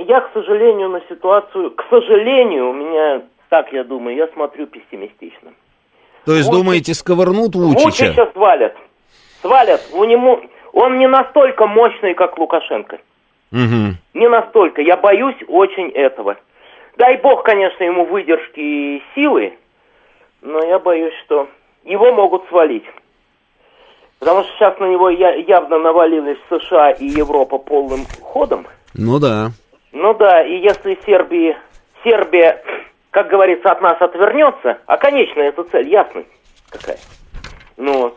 я, к сожалению, на ситуацию, к сожалению, у меня, так я думаю, я смотрю пессимистично. То есть, Вучич, думаете, сковырнут Вучича? Вучича свалят. Свалят. У него, он не настолько мощный, как Лукашенко. Угу. Не настолько. Я боюсь очень этого. Дай бог, конечно, ему выдержки и силы, но я боюсь, что его могут свалить. Потому что сейчас на него явно навалились США и Европа полным ходом. Ну да. Ну да, и если Сербии, Сербия, как говорится, от нас отвернется, а конечная эта цель ясна какая. Ну,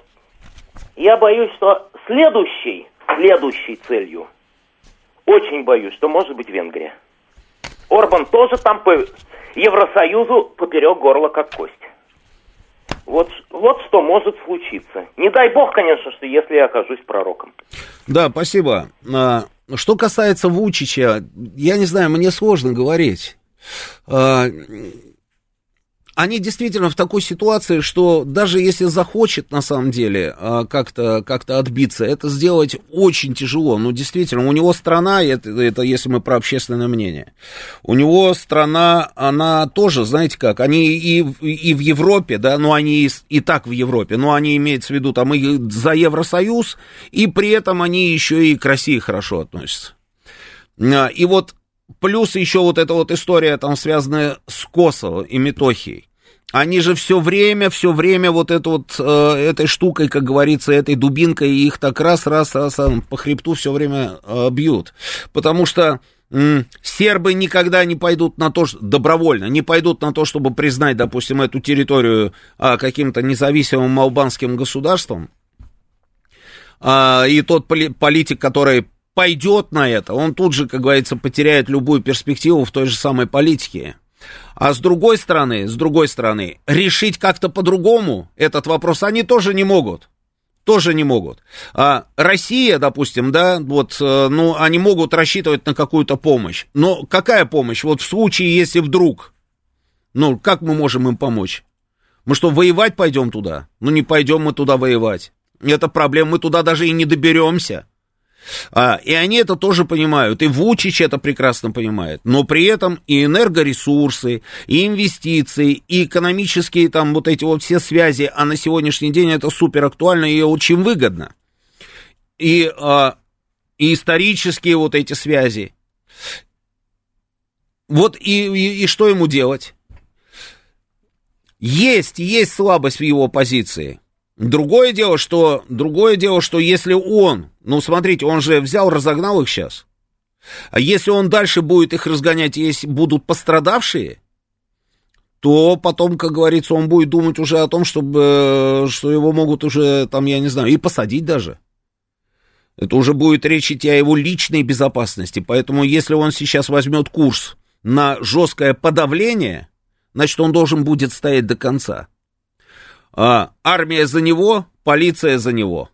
я боюсь, что следующей, следующей целью, очень боюсь, что может быть Венгрия. Орбан тоже там по Евросоюзу поперек горла как кость. Вот, вот что может случиться. Не дай бог, конечно, что если я окажусь пророком. Да, спасибо. А, что касается Вучича, я не знаю, мне сложно говорить. Они действительно в такой ситуации, что даже если захочет на самом деле а, как-то как отбиться, это сделать очень тяжело. Ну, действительно, у него страна, это, это если мы про общественное мнение, у него страна, она тоже, знаете как, они и, и в Европе, да, ну, они и, и так в Европе, но они имеются в виду там и за Евросоюз, и при этом они еще и к России хорошо относятся. А, и вот Плюс еще вот эта вот история, там, связанная с Косово и Метохией. Они же все время, все время вот это вот, э, этой штукой, как говорится, этой дубинкой, их так раз, раз, раз, раз по хребту все время э, бьют. Потому что м, сербы никогда не пойдут на то, что, добровольно, не пойдут на то, чтобы признать, допустим, эту территорию э, каким-то независимым албанским государством. Э, и тот политик, который пойдет на это, он тут же, как говорится, потеряет любую перспективу в той же самой политике. А с другой стороны, с другой стороны, решить как-то по-другому этот вопрос они тоже не могут. Тоже не могут. А Россия, допустим, да, вот, э, ну, они могут рассчитывать на какую-то помощь. Но какая помощь? Вот в случае, если вдруг, ну, как мы можем им помочь? Мы что, воевать пойдем туда? Ну, не пойдем мы туда воевать. Это проблема, мы туда даже и не доберемся. А, и они это тоже понимают, и Вучич это прекрасно понимает. Но при этом и энергоресурсы, и инвестиции, и экономические там вот эти вот все связи, а на сегодняшний день это супер актуально и очень выгодно. И, а, и исторические вот эти связи. Вот и, и, и что ему делать? Есть, есть слабость в его позиции. Другое дело, что, другое дело, что если он, ну, смотрите, он же взял, разогнал их сейчас. А если он дальше будет их разгонять, если будут пострадавшие, то потом, как говорится, он будет думать уже о том, чтобы, что его могут уже, там, я не знаю, и посадить даже. Это уже будет речь идти о его личной безопасности. Поэтому, если он сейчас возьмет курс на жесткое подавление, значит, он должен будет стоять до конца. А, армия за него, полиция за него.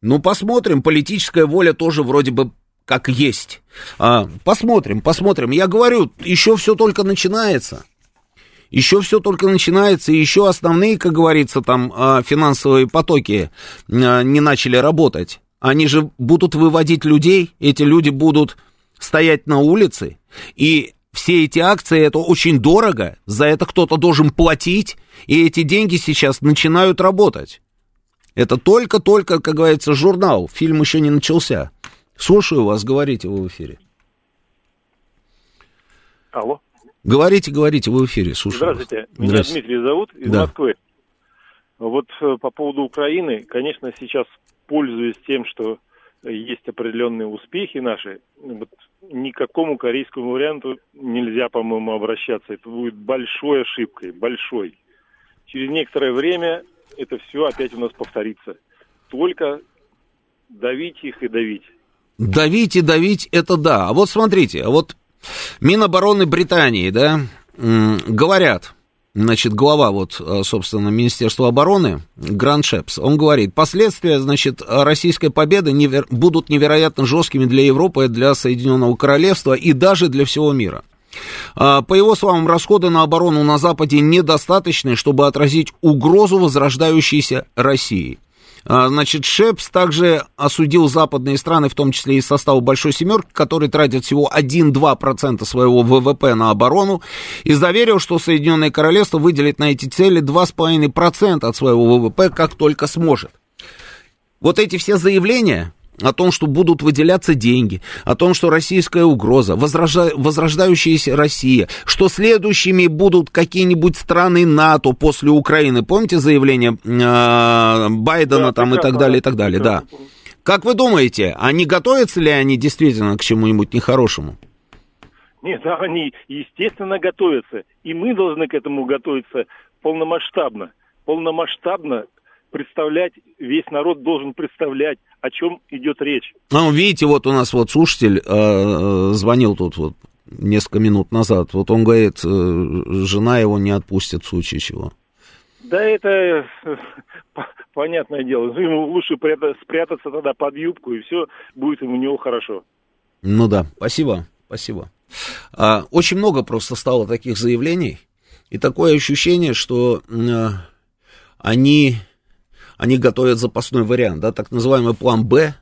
Ну, посмотрим, политическая воля тоже вроде бы как есть. А, посмотрим, посмотрим. Я говорю, еще все только начинается. Еще все только начинается, и еще основные, как говорится, там а, финансовые потоки а, не начали работать. Они же будут выводить людей, эти люди будут стоять на улице, и все эти акции, это очень дорого, за это кто-то должен платить, и эти деньги сейчас начинают работать. Это только-только, как говорится, журнал, фильм еще не начался. Слушаю вас, говорите вы в эфире. Алло. Говорите, говорите, вы в эфире, слушаю Здравствуйте, вас. меня Здравствуйте. Дмитрий зовут из да. Москвы. Вот э, по поводу Украины, конечно, сейчас пользуясь тем, что есть определенные успехи наши, вот никакому корейскому варианту нельзя, по-моему, обращаться. Это будет большой ошибкой, большой. Через некоторое время это все опять у нас повторится. Только давить их и давить. Давить и давить, это да. А вот смотрите, вот Минобороны Британии, да, говорят, значит, глава вот, э, собственно, Министерства обороны, Гранд Шепс, он говорит, последствия, значит, российской победы невер... будут невероятно жесткими для Европы, для Соединенного Королевства и даже для всего мира. А, по его словам, расходы на оборону на Западе недостаточны, чтобы отразить угрозу возрождающейся России. А, значит, Шепс также осудил западные страны, в том числе и состава Большой Семерки, которые тратят всего 1-2% своего ВВП на оборону, и заверил, что Соединенное Королевство выделит на эти цели 2,5% от своего ВВП, как только сможет. Вот эти все заявления, о том, что будут выделяться деньги, о том, что российская угроза, возрожда... возрождающаяся Россия, что следующими будут какие-нибудь страны НАТО после Украины. Помните заявление э, Байдена да, там и так далее, и так далее, да. Как вы думаете, они готовятся ли они действительно к чему-нибудь нехорошему? Нет, они, естественно, готовятся. И мы должны к этому готовиться полномасштабно. Полномасштабно представлять, весь народ должен представлять, о чем идет речь. Ну, видите, вот у нас вот слушатель э, э, звонил тут вот несколько минут назад. Вот он говорит, э, жена его не отпустит в случае чего. Да это понятное дело. Ему лучше спрятаться тогда под юбку, и все будет у него хорошо. Ну да, спасибо, спасибо. А, очень много просто стало таких заявлений, и такое ощущение, что они они готовят запасной вариант, да, так называемый план «Б»,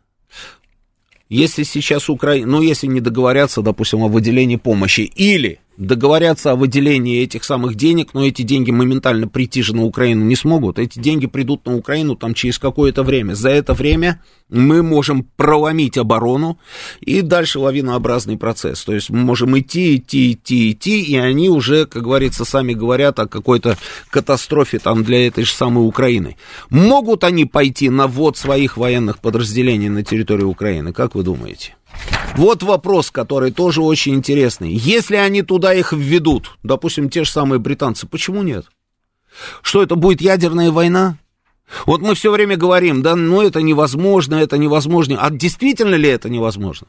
если сейчас Украина, ну, если не договорятся, допустим, о выделении помощи, или договорятся о выделении этих самых денег, но эти деньги моментально прийти же на Украину не смогут. Эти деньги придут на Украину там через какое-то время. За это время мы можем проломить оборону и дальше лавинообразный процесс. То есть мы можем идти, идти, идти, идти, и они уже, как говорится, сами говорят о какой-то катастрофе там для этой же самой Украины. Могут они пойти на ввод своих военных подразделений на территорию Украины? Как вы думаете? Вот вопрос, который тоже очень интересный. Если они туда их введут, допустим, те же самые британцы, почему нет? Что это будет ядерная война? Вот мы все время говорим, да, ну это невозможно, это невозможно. А действительно ли это невозможно?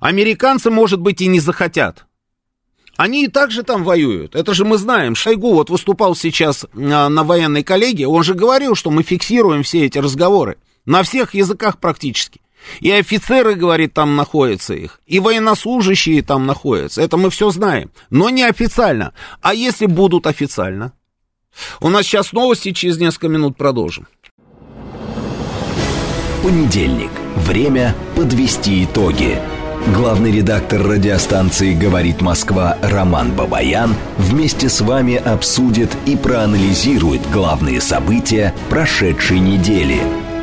Американцы, может быть, и не захотят. Они и так же там воюют. Это же мы знаем. Шойгу вот выступал сейчас на, на военной коллегии. Он же говорил, что мы фиксируем все эти разговоры. На всех языках практически. И офицеры, говорит, там находятся их, и военнослужащие там находятся. Это мы все знаем. Но не официально. А если будут официально? У нас сейчас новости, через несколько минут продолжим. Понедельник. Время подвести итоги. Главный редактор радиостанции «Говорит Москва» Роман Бабаян вместе с вами обсудит и проанализирует главные события прошедшей недели,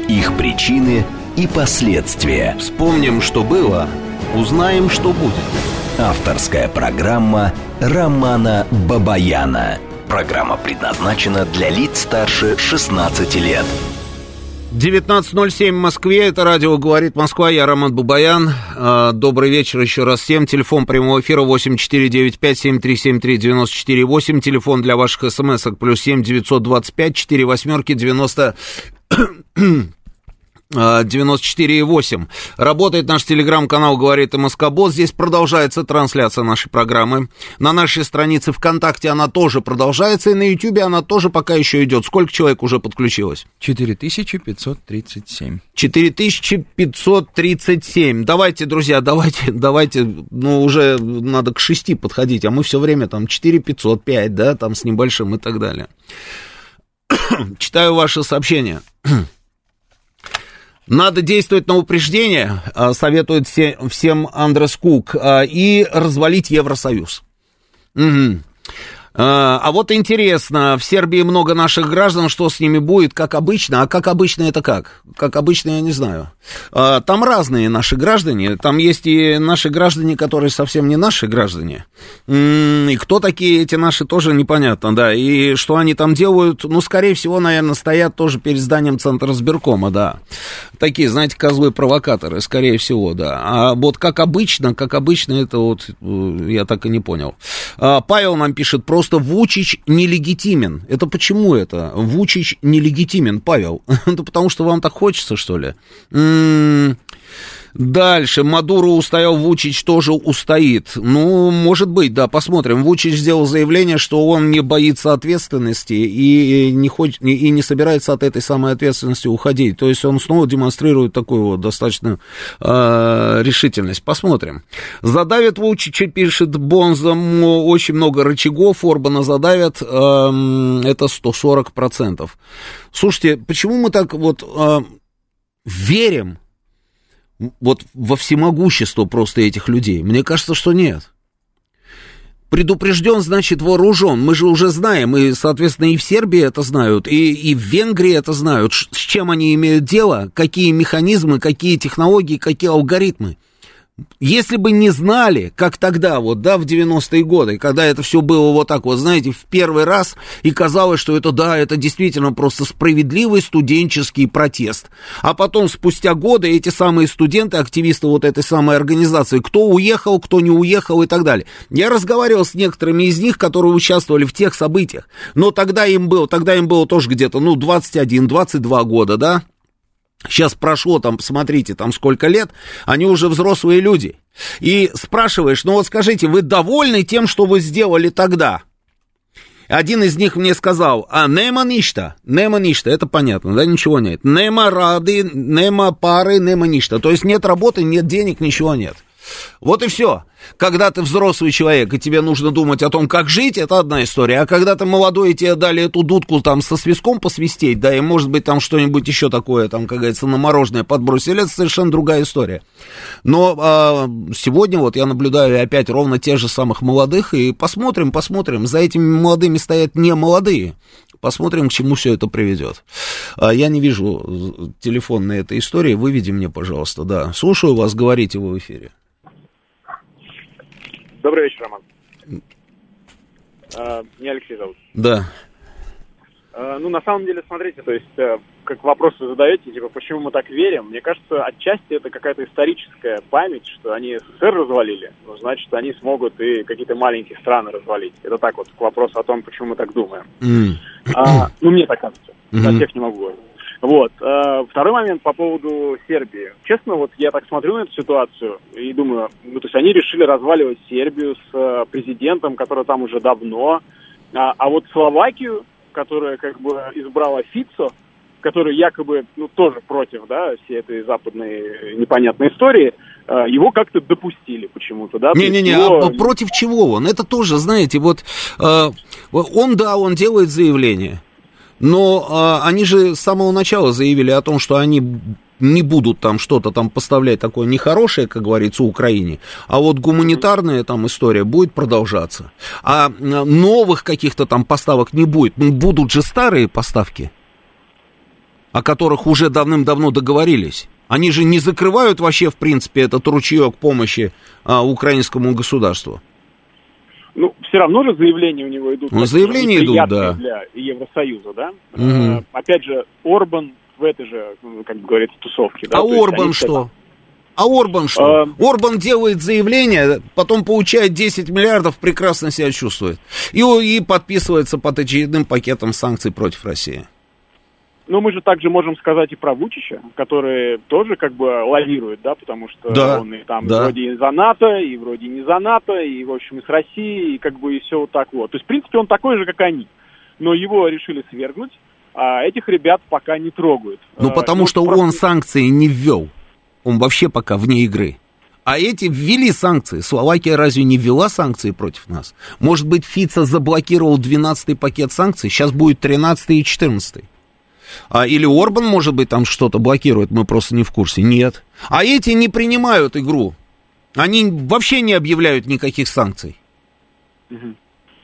их причины – и последствия. Вспомним, что было, узнаем, что будет. Авторская программа Романа Бабаяна. Программа предназначена для лиц старше 16 лет. 19.07 в Москве, это радио «Говорит Москва», я Роман Бабаян. А, добрый вечер еще раз всем. Телефон прямого эфира 8495-7373-94-8. Телефон для ваших смс-ок плюс 7 925 4 восьмерки 90 94,8. Работает наш телеграм-канал «Говорит МСК Босс». Здесь продолжается трансляция нашей программы. На нашей странице ВКонтакте она тоже продолжается, и на Ютьюбе она тоже пока еще идет. Сколько человек уже подключилось? 4537. 4537. Давайте, друзья, давайте, давайте, ну, уже надо к 6 подходить, а мы все время там 4505, да, там с небольшим и так далее. [COUGHS] Читаю ваше сообщение. Надо действовать на упреждение, а, советует всем Андрес Кук, а, и развалить Евросоюз. Угу. А вот интересно, в Сербии много наших граждан, что с ними будет, как обычно, а как обычно это как? Как обычно, я не знаю. А, там разные наши граждане, там есть и наши граждане, которые совсем не наши граждане. И кто такие эти наши, тоже непонятно, да, и что они там делают, ну, скорее всего, наверное, стоят тоже перед зданием Центра сберкома, да. Такие, знаете, козлы-провокаторы, скорее всего, да. А вот как обычно, как обычно, это вот э, я так и не понял. А, Павел нам пишет, просто Вучич нелегитимен. Это почему это? Вучич нелегитимен, Павел. [LAUGHS] Это потому что вам так хочется, что ли? Дальше. Мадуру устоял, Вучич тоже устоит. Ну, может быть, да, посмотрим. Вучич сделал заявление, что он не боится ответственности и не, хочет, и не собирается от этой самой ответственности уходить. То есть он снова демонстрирует такую вот достаточно э, решительность. Посмотрим. Задавит Вучича, пишет Бонза, очень много рычагов Орбана задавят. Э, это 140%. Слушайте, почему мы так вот э, верим вот во всемогущество просто этих людей? Мне кажется, что нет. Предупрежден, значит вооружен. Мы же уже знаем, и, соответственно, и в Сербии это знают, и, и в Венгрии это знают, с чем они имеют дело, какие механизмы, какие технологии, какие алгоритмы. Если бы не знали, как тогда, вот, да, в 90-е годы, когда это все было вот так вот, знаете, в первый раз, и казалось, что это, да, это действительно просто справедливый студенческий протест. А потом, спустя годы, эти самые студенты, активисты вот этой самой организации, кто уехал, кто не уехал и так далее. Я разговаривал с некоторыми из них, которые участвовали в тех событиях, но тогда им было, тогда им было тоже где-то, ну, 21-22 года, да, Сейчас прошло там, посмотрите, там сколько лет, они уже взрослые люди. И спрашиваешь, ну вот скажите, вы довольны тем, что вы сделали тогда? Один из них мне сказал, а нема ништа, нема ништа, это понятно, да, ничего нет. Нема рады, нема пары, нема ништа. То есть нет работы, нет денег, ничего нет. Вот и все. Когда ты взрослый человек, и тебе нужно думать о том, как жить, это одна история. А когда ты молодой, и тебе дали эту дудку там со свиском посвистеть, да, и может быть там что-нибудь еще такое, там, как говорится, на мороженое подбросили, это совершенно другая история. Но а, сегодня вот я наблюдаю опять ровно тех же самых молодых, и посмотрим, посмотрим. За этими молодыми стоят не молодые. Посмотрим, к чему все это приведет. А, я не вижу телефон на этой истории. Выведи мне, пожалуйста, да. Слушаю вас, говорите вы в эфире. Добрый вечер, Роман. А, меня Алексей зовут. Да. А, ну, на самом деле, смотрите, то есть, э, как вопросы задаете, типа, почему мы так верим, мне кажется, отчасти это какая-то историческая память, что они СССР развалили, ну, значит, они смогут и какие-то маленькие страны развалить. Это так вот к вопросу о том, почему мы так думаем. Mm. А, ну, мне так кажется. Mm-hmm. За всех не могу говорить. Вот. Э, второй момент по поводу Сербии. Честно, вот я так смотрю на эту ситуацию и думаю, ну, то есть они решили разваливать Сербию с э, президентом, который там уже давно, а, а вот Словакию, которая как бы избрала Фицо, который якобы, ну, тоже против, да, всей этой западной непонятной истории, э, его как-то допустили почему-то, да? Не-не-не, его... а против чего он? Это тоже, знаете, вот э, он, да, он делает заявление, но а, они же с самого начала заявили о том, что они не будут там что-то там поставлять такое нехорошее, как говорится, Украине, а вот гуманитарная там история будет продолжаться. А новых каких-то там поставок не будет. Ну, будут же старые поставки, о которых уже давным-давно договорились. Они же не закрывают вообще, в принципе, этот ручеек помощи а, украинскому государству. Ну, все равно же заявления у него идут. Ну, заявления идут, да. Для Евросоюза, да? Угу. опять же, Орбан в этой же, как говорится, тусовке. Да? А То Орбан что? А Орбан что? А... Орбан делает заявление, потом получает 10 миллиардов, прекрасно себя чувствует. И, и подписывается под очередным пакетом санкций против России. Ну, мы же также можем сказать и про Вучича, который тоже как бы лавирует, да, потому что да, он и там да. вроде и за НАТО, и вроде не за НАТО, и, в общем, и с Россией, и как бы и все вот так вот. То есть, в принципе, он такой же, как они. Но его решили свергнуть, а этих ребят пока не трогают. Ну, потому ну, что просто... он санкции не ввел. Он вообще пока вне игры. А эти ввели санкции. Словакия разве не ввела санкции против нас? Может быть, Фица заблокировал 12-й пакет санкций, сейчас будет 13 и 14 а, или Орбан, может быть, там что-то блокирует, мы просто не в курсе. Нет. А эти не принимают игру. Они вообще не объявляют никаких санкций. Угу.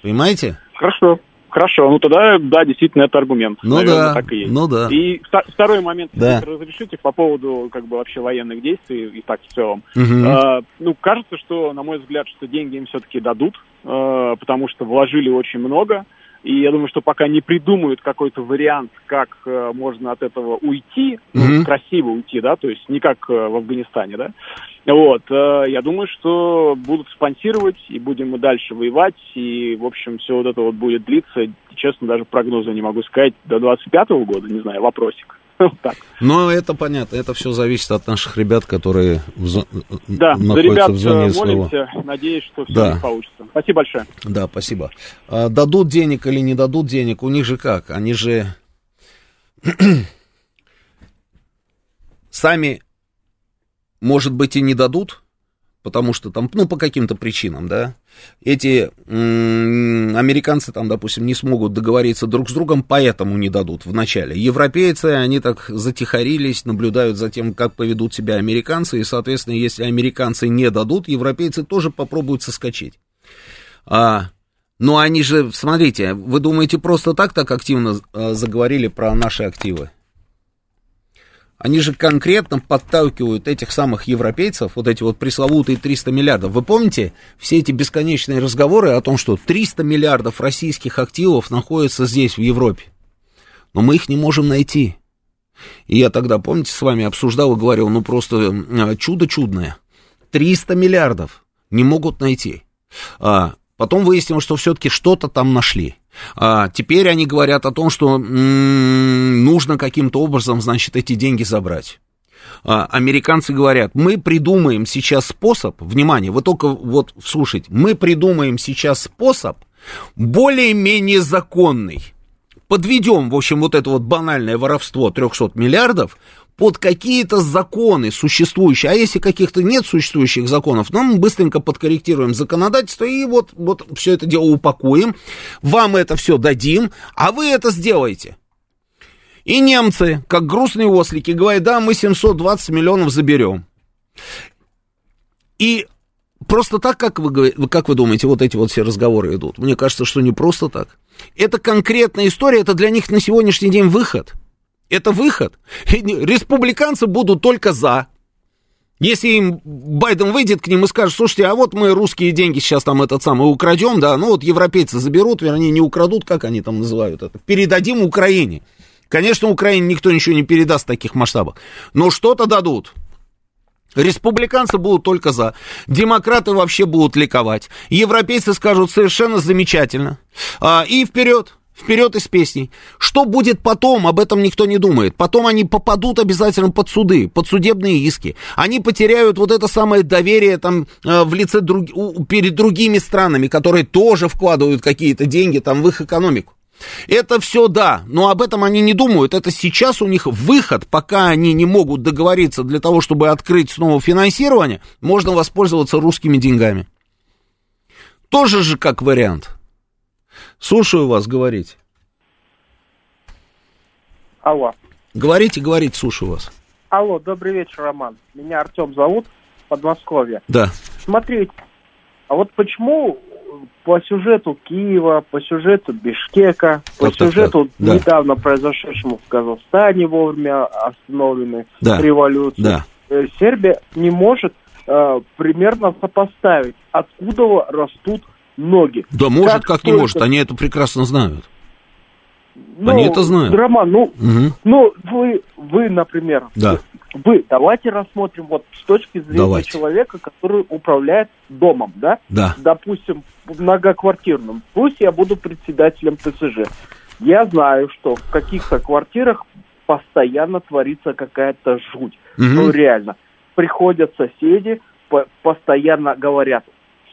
Понимаете? Хорошо. Хорошо, ну тогда, да, действительно, это аргумент. Ну Наверное, да, так и есть. ну да. И второй момент, да. разрешите, по поводу как бы вообще военных действий и так в целом. Угу. А, ну, кажется, что, на мой взгляд, что деньги им все-таки дадут, а, потому что вложили очень много. И я думаю, что пока не придумают какой-то вариант, как э, можно от этого уйти, mm-hmm. ну, красиво уйти, да, то есть не как э, в Афганистане, да. Вот, э, я думаю, что будут спонсировать, и будем мы дальше воевать, и, в общем, все вот это вот будет длиться. Честно, даже прогноза не могу сказать, до 25-го года, не знаю, вопросик. Но это понятно, это все зависит от наших ребят, которые в зо... да, находятся ребят в зоне э, молимся, своего. надеюсь, что все да. получится. Спасибо большое. Да, спасибо. А, дадут денег или не дадут денег, у них же как? Они же [CLEARS THROAT] сами, может быть, и не дадут, потому что там, ну, по каким-то причинам, да, эти американцы там, допустим, не смогут договориться друг с другом, поэтому не дадут вначале. Европейцы, они так затихарились, наблюдают за тем, как поведут себя американцы, и, соответственно, если американцы не дадут, европейцы тоже попробуют соскочить. А, но они же, смотрите, вы думаете, просто так так активно а, заговорили про наши активы? Они же конкретно подталкивают этих самых европейцев, вот эти вот пресловутые 300 миллиардов. Вы помните все эти бесконечные разговоры о том, что 300 миллиардов российских активов находятся здесь, в Европе. Но мы их не можем найти. И я тогда, помните, с вами обсуждал и говорил, ну просто а, чудо чудное. 300 миллиардов не могут найти. А, потом выяснилось, что все-таки что-то там нашли. А, теперь они говорят о том, что м-м, нужно каким-то образом, значит, эти деньги забрать. А, американцы говорят, мы придумаем сейчас способ, внимание, вы только вот слушайте, мы придумаем сейчас способ более-менее законный. Подведем, в общем, вот это вот банальное воровство 300 миллиардов под какие-то законы существующие. А если каких-то нет существующих законов, ну, мы быстренько подкорректируем законодательство и вот, вот все это дело упакуем. Вам это все дадим, а вы это сделаете. И немцы, как грустные ослики, говорят, да, мы 720 миллионов заберем. И просто так, как вы, как вы думаете, вот эти вот все разговоры идут? Мне кажется, что не просто так. Это конкретная история, это для них на сегодняшний день выход – это выход. Республиканцы будут только за. Если им Байден выйдет к ним и скажет, слушайте, а вот мы русские деньги сейчас там этот самый украдем, да, ну вот европейцы заберут, вернее, не украдут, как они там называют это, передадим Украине. Конечно, Украине никто ничего не передаст в таких масштабах, но что-то дадут. Республиканцы будут только за. Демократы вообще будут ликовать. Европейцы скажут совершенно замечательно. А, и вперед вперед из песней. Что будет потом, об этом никто не думает. Потом они попадут обязательно под суды, под судебные иски. Они потеряют вот это самое доверие там э, в лице друг, перед другими странами, которые тоже вкладывают какие-то деньги там в их экономику. Это все да, но об этом они не думают. Это сейчас у них выход, пока они не могут договориться для того, чтобы открыть снова финансирование, можно воспользоваться русскими деньгами. Тоже же как вариант. Слушаю вас, говорите. Алло. Говорите, говорите, слушаю вас. Алло, добрый вечер, Роман. Меня Артем зовут, Подмосковье. Да. Смотрите, а вот почему по сюжету Киева, по сюжету Бишкека, по так, сюжету так, так. недавно да. произошедшему в Казахстане вовремя остановленной да. революции, да. Э, Сербия не может э, примерно сопоставить, откуда растут ноги. Да может, как, как не может, они это прекрасно знают. Ну, они это знают. Роман, ну, угу. ну вы, вы, например, да. вы, давайте рассмотрим вот с точки зрения давайте. человека, который управляет домом, да? Да. Допустим, многоквартирным. Пусть я буду председателем ТСЖ. Я знаю, что в каких-то квартирах постоянно творится какая-то жуть. Угу. Ну, реально. Приходят соседи, по постоянно говорят,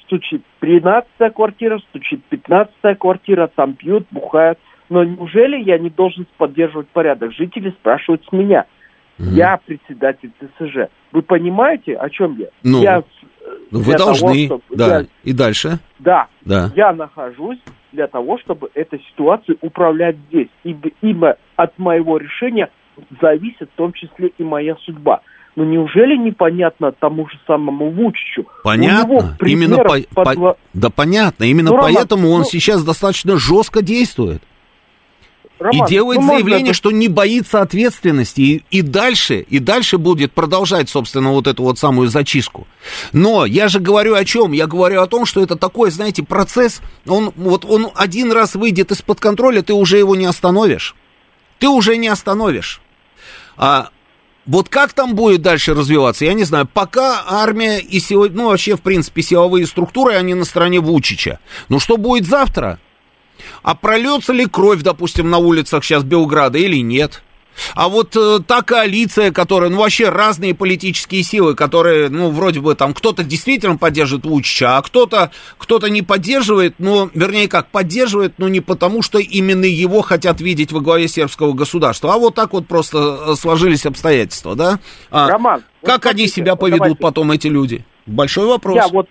стучит 13 квартира, стучит 15 квартира, там пьют, бухают. Но неужели я не должен поддерживать порядок? Жители спрашивают с меня. Угу. Я председатель ТСЖ. Вы понимаете, о чем я? Ну, я ну вы должны, того, да. Я, и дальше? Да, да. Я нахожусь для того, чтобы этой ситуацией управлять здесь. Ибо, ибо от моего решения зависит в том числе и моя судьба. Но неужели непонятно тому же самому Вучичу? Понятно. Именно по, под... по... Да понятно. Именно ну, поэтому Роман, он ну... сейчас достаточно жестко действует. Роман, и делает ну, заявление, это... что не боится ответственности, и, и дальше, и дальше будет продолжать, собственно, вот эту вот самую зачистку. Но я же говорю о чем? Я говорю о том, что это такой, знаете, процесс, он вот он один раз выйдет из-под контроля, ты уже его не остановишь. Ты уже не остановишь. А вот как там будет дальше развиваться, я не знаю. Пока армия и сегодня, ну вообще, в принципе, силовые структуры, они на стороне Вучича. Но что будет завтра? А прольется ли кровь, допустим, на улицах сейчас Белграда или нет? А вот э, та коалиция, которая, ну, вообще разные политические силы, которые, ну, вроде бы там кто-то действительно поддерживает Вучича, а кто-то кто не поддерживает, ну, вернее, как, поддерживает, но не потому, что именно его хотят видеть во главе сербского государства, а вот так вот просто э, сложились обстоятельства, да? А, Роман, как вот они себя поведут давайте. потом, эти люди? Большой вопрос. Я вот,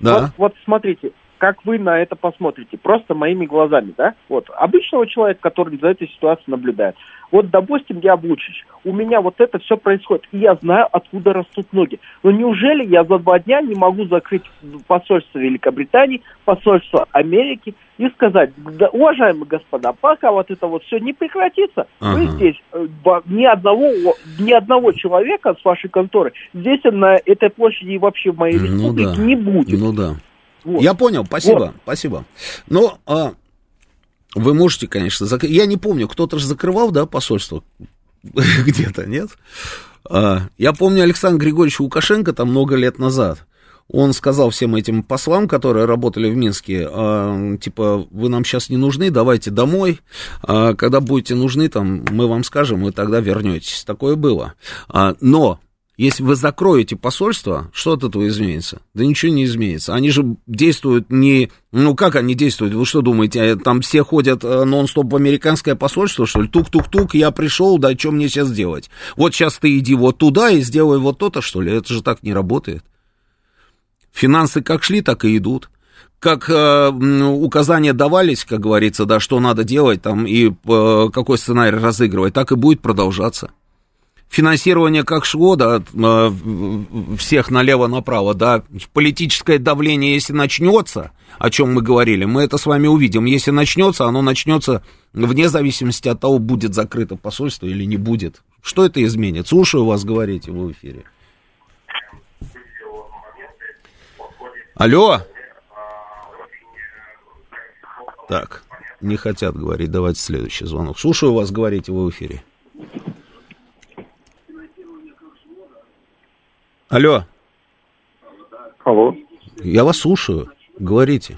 да. вот, вот смотрите, как вы на это посмотрите, просто моими глазами, да? Вот, обычного человека, который за этой ситуацией наблюдает. Вот, допустим, я Вучич, у меня вот это все происходит, и я знаю, откуда растут ноги. Но неужели я за два дня не могу закрыть посольство Великобритании, посольство Америки и сказать, да, уважаемые господа, пока вот это вот все не прекратится, ага. вы здесь э, ни одного, ни одного человека с вашей конторы здесь на этой площади и вообще в моей ну республике да. не будет. Ну да. Вот. Я понял, спасибо, вот. спасибо. Но а, вы можете, конечно, зак... я не помню, кто-то же закрывал, да, посольство [LAUGHS] где-то, нет? А, я помню Александра Григорьевича Лукашенко там много лет назад. Он сказал всем этим послам, которые работали в Минске, а, типа, вы нам сейчас не нужны, давайте домой, а, когда будете нужны, там, мы вам скажем, и тогда вернетесь. Такое было. А, но если вы закроете посольство, что от этого изменится? Да ничего не изменится. Они же действуют не... Ну, как они действуют? Вы что думаете, э, там все ходят э, нон-стоп в американское посольство, что ли? Тук-тук-тук, я пришел, да что мне сейчас делать? Вот сейчас ты иди вот туда и сделай вот то-то, что ли? Это же так не работает. Финансы как шли, так и идут как э, указания давались, как говорится, да, что надо делать там и э, какой сценарий разыгрывать, так и будет продолжаться финансирование как шло, да, э, всех налево-направо, да, политическое давление, если начнется, о чем мы говорили, мы это с вами увидим. Если начнется, оно начнется вне зависимости от того, будет закрыто посольство или не будет. Что это изменит? Слушаю вас, говорите в эфире. Алло. Так, не хотят говорить. Давайте следующий звонок. Слушаю вас, говорите вы в эфире. Алло. Алло. Я вас слушаю. Говорите.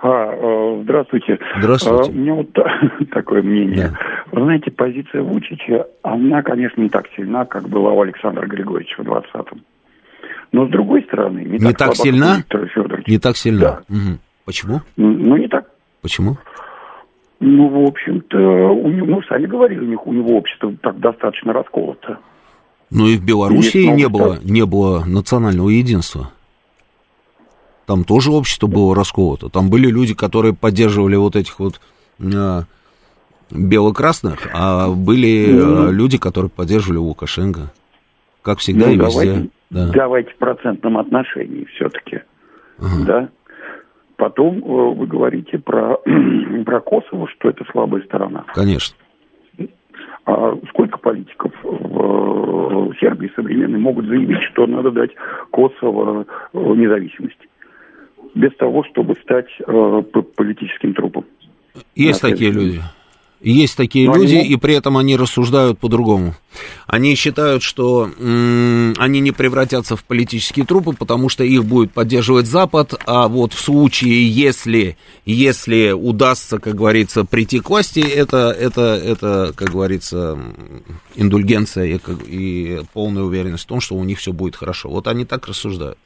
А, э, здравствуйте. Здравствуйте. А, у меня вот [LAUGHS] такое мнение. Да. Вы знаете, позиция Вучича, она, конечно, не так сильна, как была у Александра Григорьевича в 20-м. Но с другой стороны, не, не так, так сильна? Не так сильна. Да. Угу. Почему? Ну, не так. Почему? Ну, в общем-то, у него, ну, сами говорили, у них у него общество так достаточно расколото. Ну и в Белоруссии не было, не было национального единства. Там тоже общество было расколото. Там были люди, которые поддерживали вот этих вот а, бело-красных, а были ну, а, люди, которые поддерживали Лукашенко. Как всегда ну, и везде. Давайте, да. давайте в процентном отношении все-таки. Ага. Да? Потом э, вы говорите про, [CLEARS THROAT] про Косово, что это слабая сторона. Конечно. А сколько политиков в Сербии современной могут заявить, что надо дать Косово э, независимость? Без того, чтобы стать э, политическим трупом. Есть такие люди. Есть такие Но люди, они... и при этом они рассуждают по-другому. Они считают, что м- они не превратятся в политические трупы, потому что их будет поддерживать Запад, а вот в случае, если, если удастся, как говорится, прийти к власти, это, это, это как говорится, индульгенция и, и полная уверенность в том, что у них все будет хорошо. Вот они так рассуждают.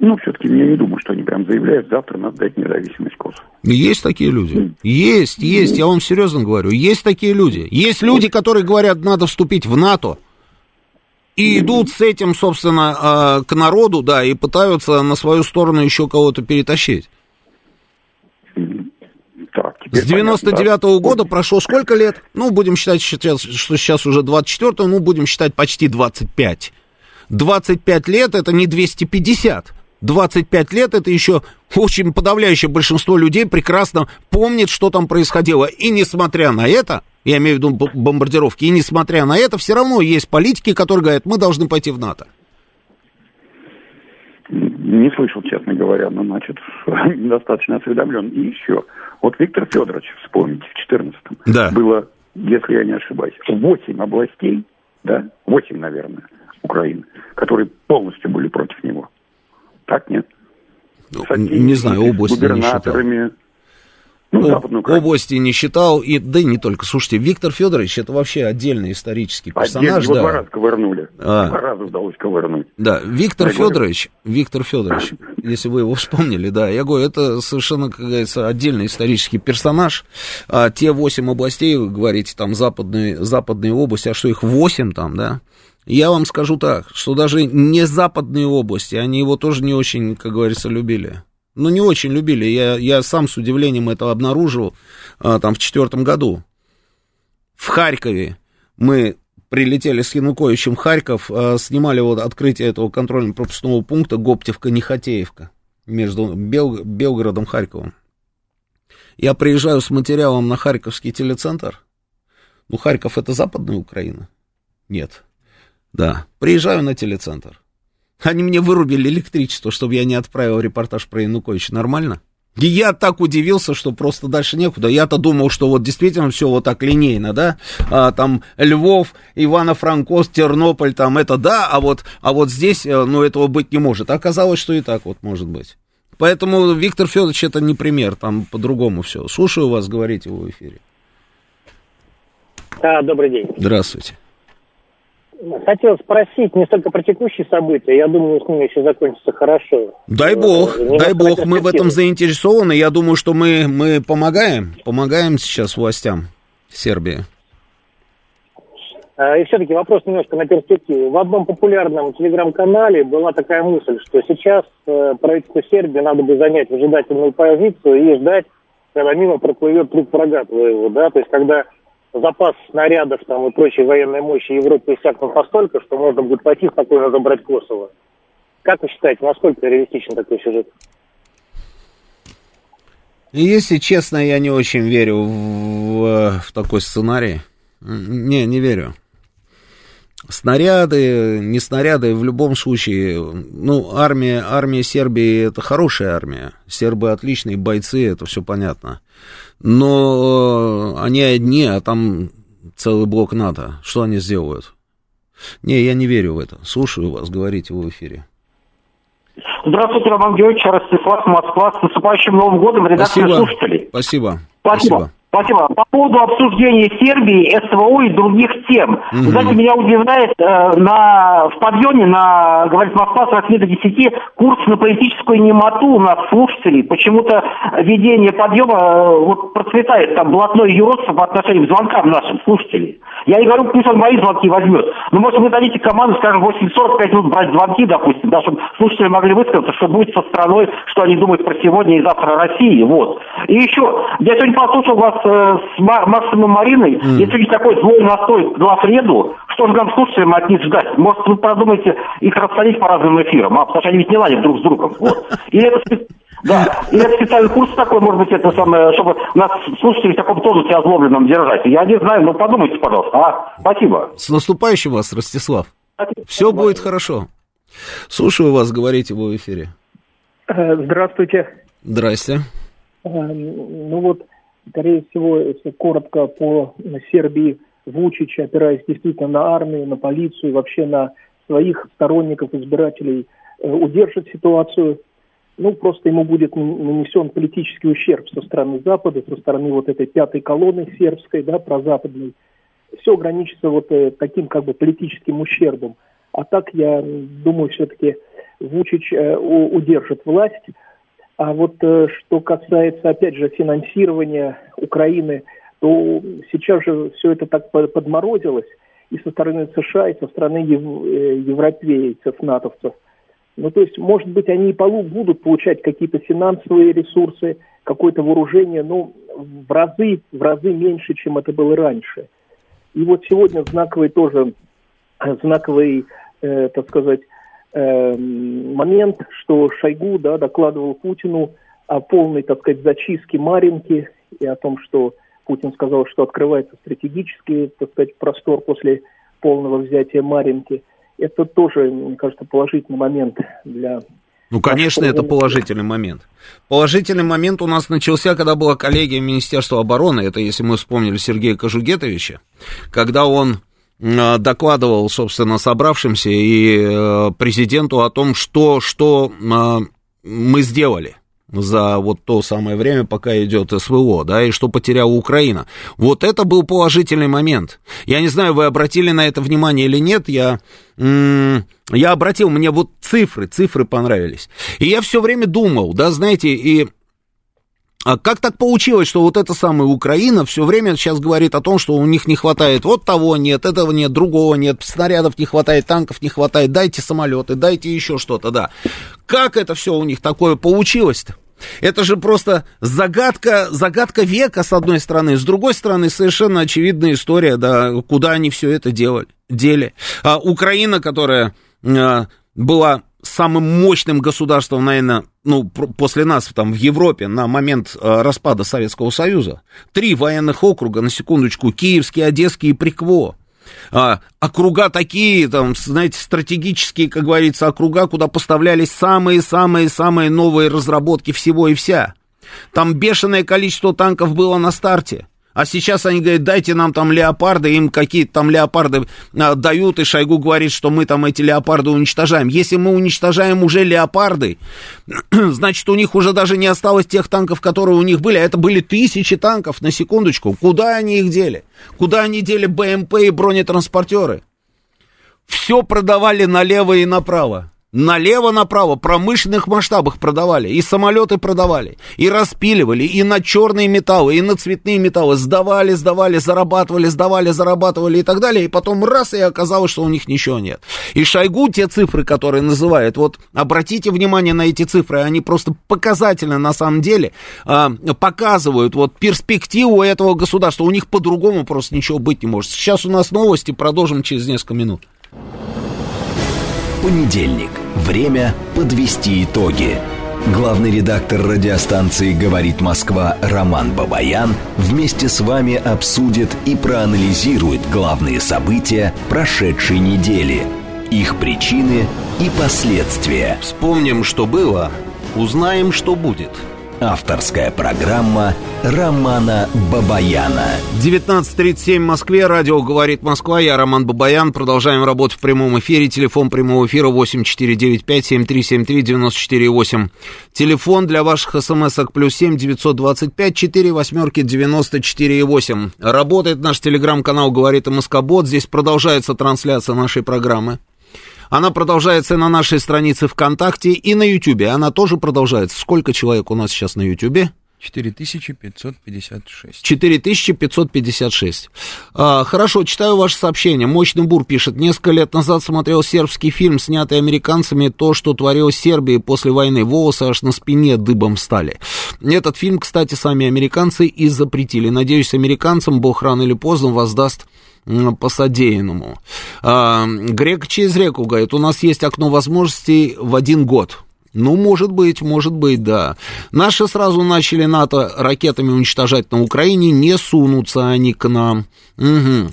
Ну, все-таки я не думаю, что они прям заявляют, завтра надо дать независимость Косово. Есть такие люди. Есть, есть, я вам серьезно говорю. Есть такие люди. Есть люди, которые говорят, надо вступить в НАТО. И идут с этим, собственно, а, к народу, да, и пытаются на свою сторону еще кого-то перетащить. Так, с 99-го да. года прошло сколько лет? Ну, будем считать, что сейчас уже 24 ну, будем считать почти 25. 25 лет это не 250. 25 лет это еще очень подавляющее большинство людей прекрасно помнит, что там происходило. И несмотря на это, я имею в виду бомбардировки, и несмотря на это, все равно есть политики, которые говорят, мы должны пойти в НАТО. Не слышал, честно говоря, но, значит, [LAUGHS] достаточно осведомлен. И еще, вот Виктор Федорович, вспомните, в 14-м да. было, если я не ошибаюсь, 8 областей, да, 8, наверное, Украины, которые полностью были против него. Так нет? Ну, не знаю, области не считал. Ну, О, области не считал, и, да и не только. Слушайте, Виктор Федорович, это вообще отдельный исторический персонаж. Его да. два раза ковырнули. А. Два раза удалось ковырнуть. Да, Виктор я Федорович, говорю... Виктор Федорович, если вы его вспомнили, да, я говорю, это совершенно, как говорится, отдельный исторический персонаж. А, те восемь областей, вы говорите, там, западные, западные области, а что их восемь там, да? Я вам скажу так, что даже не западные области, они его тоже не очень, как говорится, любили. Ну, не очень любили. Я, я сам с удивлением это обнаружил а, там в четвертом году. В Харькове мы прилетели с Януковичем в Харьков, а, снимали вот открытие этого контрольно-пропускного пункта Гоптевка-Нехотеевка между Бел, Белгородом и Харьковом. Я приезжаю с материалом на Харьковский телецентр. Ну, Харьков это западная Украина? Нет. Да, приезжаю на телецентр. Они мне вырубили электричество, чтобы я не отправил репортаж про Януковича. Нормально? И я так удивился, что просто дальше некуда. Я-то думал, что вот действительно все вот так линейно, да, а, там Львов, Ивано-Франковс, Тернополь, там это да, а вот, а вот здесь, э, ну, этого быть не может. А оказалось, что и так вот может быть. Поэтому Виктор Федорович это не пример, там по-другому все. Слушаю вас, говорите в эфире. Да, добрый день. Здравствуйте хотел спросить не столько про текущие события, я думаю, с ними еще закончится хорошо. Дай бог, Немного дай бог, мы в этом заинтересованы, я думаю, что мы, мы помогаем, помогаем сейчас властям Сербии. А, и все-таки вопрос немножко на перспективу. В одном популярном телеграм-канале была такая мысль, что сейчас э, правительству Сербии надо бы занять выжидательную позицию и ждать, когда мимо проплывет труп врага твоего, да, то есть когда запас снарядов там, и прочей военной мощи Европы иссякнут настолько, что можно будет пойти спокойно забрать Косово. Как вы считаете, насколько реалистичен такой сюжет? Если честно, я не очень верю в, в такой сценарий. Не, не верю. Снаряды, не снаряды, в любом случае, ну, армия, армия Сербии это хорошая армия. Сербы отличные бойцы, это все понятно но э, они одни, а там целый блок НАТО. Что они сделают? Не, я не верю в это. Слушаю вас, говорите в эфире. Здравствуйте, Роман Георгиевич, Ростислав, Москва. С наступающим Новым годом, редакция Спасибо. слушателей. Спасибо. Спасибо. Спасибо. Спасибо. По поводу обсуждения Сербии, СВО и других тем. Угу. Знаете, меня удивляет, э, на, в подъеме на, говорит Москва, с 8 до 10 курс на политическую немоту у нас слушателей. Почему-то ведение подъема э, вот процветает там блатной юродство по отношению к звонкам нашим слушателей. Я не говорю, пусть он мои звонки возьмет. Но может вы дадите команду, скажем, 8.45 минут брать звонки, допустим, да, чтобы слушатели могли высказаться, что будет со страной, что они думают про сегодня и завтра России. Вот. И еще, я сегодня послушал вас э, с Максимом Мариной, mm. если есть такой злой настой на среду, что же нам слушателям от них ждать? Может, вы продумаете их рассадить по разным эфирам, а потому что они ведь не ладят друг с другом. Вот. Или это да, и это специальный курс такой, может быть, это самое, чтобы нас слушатели в таком тонусе озлобленном держать. Я не знаю, но подумайте, пожалуйста. А, спасибо. С наступающим вас, Ростислав. Спасибо. Все будет хорошо. Слушаю вас, говорите в эфире. Э, здравствуйте. Здрасте. Э, ну вот, Скорее всего, если коротко по Сербии, Вучич, опираясь действительно на армию, на полицию, вообще на своих сторонников, избирателей, э, удержит ситуацию. Ну, просто ему будет нанесен политический ущерб со стороны Запада, со стороны вот этой пятой колонны сербской, да, прозападной. Все ограничится вот э, таким как бы политическим ущербом. А так, я думаю, все-таки Вучич э, удержит власть. А вот э, что касается, опять же, финансирования Украины, то сейчас же все это так подморозилось и со стороны США, и со стороны ев, э, европейцев, натовцев. Ну, то есть, может быть, они и полу будут получать какие-то финансовые ресурсы, какое-то вооружение, но в разы, в разы меньше, чем это было раньше. И вот сегодня знаковый тоже, знаковый, э, так сказать, э, момент, что Шойгу да, докладывал Путину о полной, так сказать, зачистке Маринки и о том, что Путин сказал, что открывается стратегический, так сказать, простор после полного взятия Маринки. Это тоже, мне кажется, положительный момент для ну, конечно, это положительный момент. Положительный момент у нас начался, когда была коллегия Министерства обороны, это если мы вспомнили Сергея Кожугетовича, когда он Э, докладывал, собственно, собравшимся и э, президенту о том, что, что э, мы сделали за вот то самое время, пока идет СВО, да, и что потеряла Украина. Вот это был положительный момент. Я не знаю, вы обратили на это внимание или нет, я, я обратил, мне вот цифры, цифры понравились. И я все время думал, да, знаете, и а как так получилось, что вот эта самая Украина все время сейчас говорит о том, что у них не хватает вот того нет, этого нет, другого нет, снарядов не хватает, танков не хватает, дайте самолеты, дайте еще что-то, да. Как это все у них такое получилось-то? Это же просто загадка, загадка века, с одной стороны. С другой стороны, совершенно очевидная история, да, куда они все это делали, дели. А Украина, которая а, была самым мощным государством, наверное, ну, после нас там в Европе на момент э, распада Советского Союза. Три военных округа, на секундочку, Киевский, Одесский и Прикво. А, округа такие, там, знаете, стратегические, как говорится, округа, куда поставлялись самые-самые-самые новые разработки всего и вся. Там бешеное количество танков было на старте. А сейчас они говорят, дайте нам там леопарды, им какие-то там леопарды а, дают, и Шойгу говорит, что мы там эти леопарды уничтожаем. Если мы уничтожаем уже леопарды, [CLEARS THROAT] значит, у них уже даже не осталось тех танков, которые у них были, а это были тысячи танков, на секундочку. Куда они их дели? Куда они дели БМП и бронетранспортеры? Все продавали налево и направо налево-направо, промышленных масштабах продавали, и самолеты продавали, и распиливали, и на черные металлы, и на цветные металлы, сдавали, сдавали, зарабатывали, сдавали, зарабатывали и так далее, и потом раз, и оказалось, что у них ничего нет. И Шойгу те цифры, которые называют, вот обратите внимание на эти цифры, они просто показательно на самом деле а, показывают вот перспективу этого государства, у них по-другому просто ничего быть не может. Сейчас у нас новости, продолжим через несколько минут. Понедельник. Время подвести итоги. Главный редактор радиостанции «Говорит Москва» Роман Бабаян вместе с вами обсудит и проанализирует главные события прошедшей недели, их причины и последствия. Вспомним, что было, узнаем, что будет – Авторская программа Романа Бабаяна. 19.37 в Москве. Радио «Говорит Москва». Я Роман Бабаян. Продолжаем работу в прямом эфире. Телефон прямого эфира 8495-7373-94-8. Телефон для ваших смс-ок плюс 7 925 4 восьмерки 94 8. Работает наш телеграм-канал «Говорит Москобот». Здесь продолжается трансляция нашей программы. Она продолжается на нашей странице ВКонтакте и на Ютубе. Она тоже продолжается. Сколько человек у нас сейчас на Ютубе? 4556. 4556. А, хорошо, читаю ваше сообщение. Мощный Бур пишет. Несколько лет назад смотрел сербский фильм, снятый американцами, то, что творилось Сербии после войны. Волосы аж на спине дыбом стали. Этот фильм, кстати, сами американцы и запретили. Надеюсь, американцам Бог рано или поздно воздаст по содеянному. А, Грек через реку говорит, у нас есть окно возможностей в один год. Ну, может быть, может быть, да. Наши сразу начали НАТО ракетами уничтожать на Украине, не сунутся они к нам. Угу.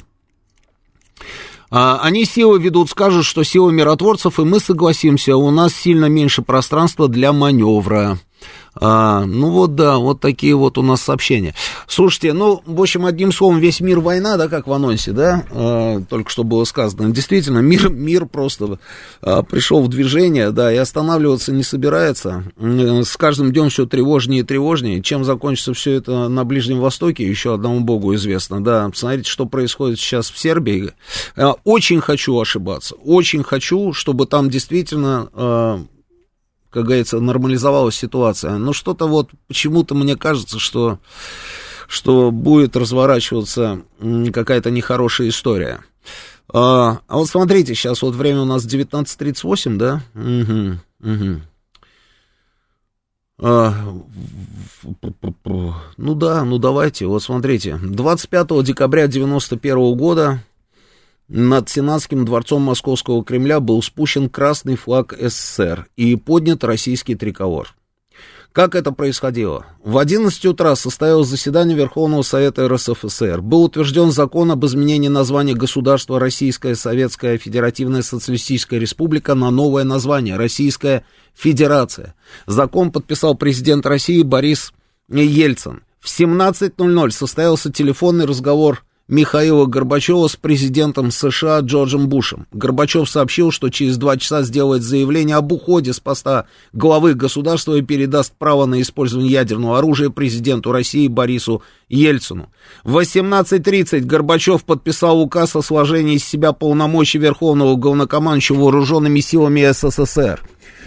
Они силы ведут, скажут, что сила миротворцев, и мы согласимся, у нас сильно меньше пространства для маневра. А, ну вот да, вот такие вот у нас сообщения. Слушайте, ну, в общем, одним словом, весь мир война, да, как в анонсе, да, а, только что было сказано. Действительно, мир, мир просто а, пришел в движение, да, и останавливаться не собирается. С каждым днем все тревожнее и тревожнее. Чем закончится все это на Ближнем Востоке, еще одному богу известно, да. Посмотрите, что происходит сейчас в Сербии. А, очень хочу ошибаться, очень хочу, чтобы там действительно а, как говорится, нормализовалась ситуация. Но что-то вот почему-то мне кажется, что, что будет разворачиваться какая-то нехорошая история. А, а вот смотрите, сейчас вот время у нас 19.38, да? Угу, угу. А, ну да, ну давайте, вот смотрите. 25 декабря 91 года над Сенатским дворцом Московского Кремля был спущен красный флаг СССР и поднят российский триколор. Как это происходило? В 11 утра состоялось заседание Верховного Совета РСФСР. Был утвержден закон об изменении названия государства Российская Советская Федеративная Социалистическая Республика на новое название Российская Федерация. Закон подписал президент России Борис Ельцин. В 17.00 состоялся телефонный разговор Михаила Горбачева с президентом США Джорджем Бушем. Горбачев сообщил, что через два часа сделает заявление об уходе с поста главы государства и передаст право на использование ядерного оружия президенту России Борису Ельцину. В 18.30 Горбачев подписал указ о сложении из себя полномочий Верховного главнокомандующего вооруженными силами СССР.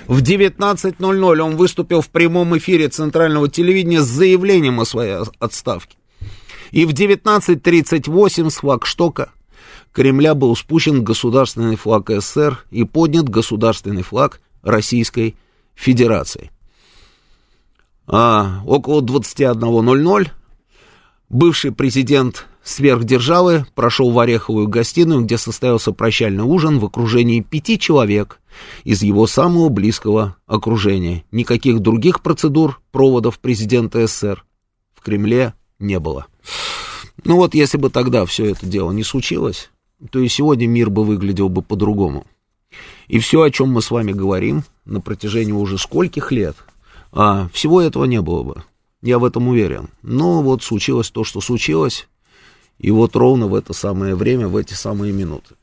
В 19.00 он выступил в прямом эфире центрального телевидения с заявлением о своей отставке. И в 19.38 с флагштока Кремля был спущен государственный флаг СССР и поднят государственный флаг Российской Федерации. А, около 21.00 бывший президент сверхдержавы прошел в Ореховую гостиную, где состоялся прощальный ужин в окружении пяти человек из его самого близкого окружения. Никаких других процедур проводов президента СССР в Кремле не было. Ну вот, если бы тогда все это дело не случилось, то и сегодня мир бы выглядел бы по-другому. И все, о чем мы с вами говорим на протяжении уже скольких лет, а, всего этого не было бы. Я в этом уверен. Но вот случилось то, что случилось, и вот ровно в это самое время, в эти самые минуты.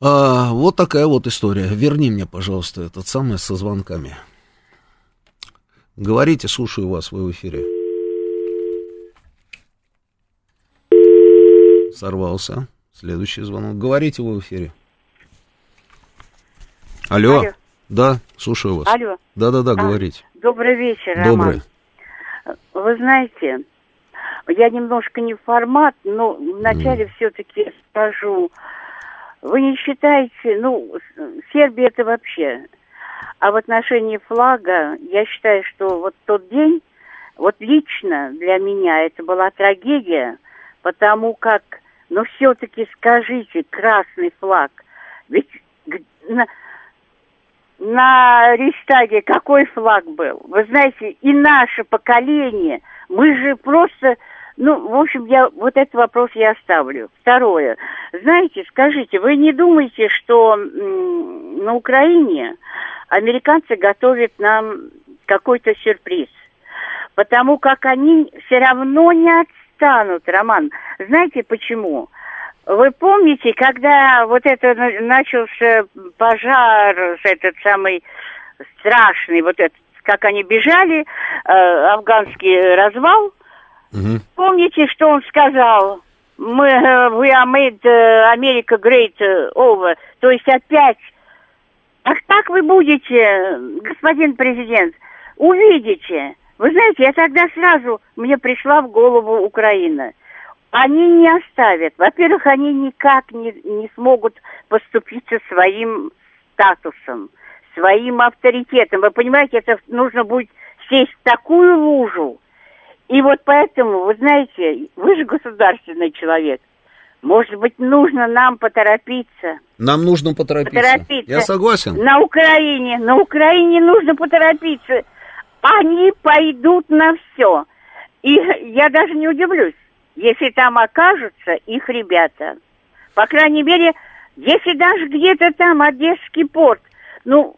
А, вот такая вот история. Верни мне, пожалуйста, этот самый со звонками. Говорите, слушаю вас, вы в эфире. Сорвался. Следующий звонок. Говорите вы в эфире. Алло. Алло. Да, слушаю вас. Алло. Да-да-да, а, говорите. Добрый вечер, Добрый. Роман. Вы знаете, я немножко не формат, но вначале mm. все-таки скажу. Вы не считаете, ну, Сербия это вообще а в отношении флага, я считаю, что вот тот день, вот лично для меня это была трагедия, потому как, ну все-таки скажите, красный флаг, ведь на, на Рейхстаге какой флаг был? Вы знаете, и наше поколение, мы же просто, ну, в общем, я вот этот вопрос я оставлю. Второе, знаете, скажите, вы не думаете, что м, на Украине американцы готовят нам какой-то сюрприз. Потому как они все равно не отстанут, Роман. Знаете почему? Вы помните, когда вот это начался пожар, этот самый страшный, вот этот, как они бежали, э, афганский развал, угу. помните, что он сказал? Мы, э, we are made uh, America great over. То есть опять Ах так вы будете, господин президент, увидите. Вы знаете, я тогда сразу, мне пришла в голову Украина. Они не оставят. Во-первых, они никак не, не смогут поступиться своим статусом, своим авторитетом. Вы понимаете, это нужно будет сесть в такую лужу. И вот поэтому, вы знаете, вы же государственный человек – может быть, нужно нам поторопиться. Нам нужно поторопиться. поторопиться. Я согласен. На Украине, на Украине нужно поторопиться. Они пойдут на все. И я даже не удивлюсь, если там окажутся их ребята. По крайней мере, если даже где-то там Одесский порт, ну,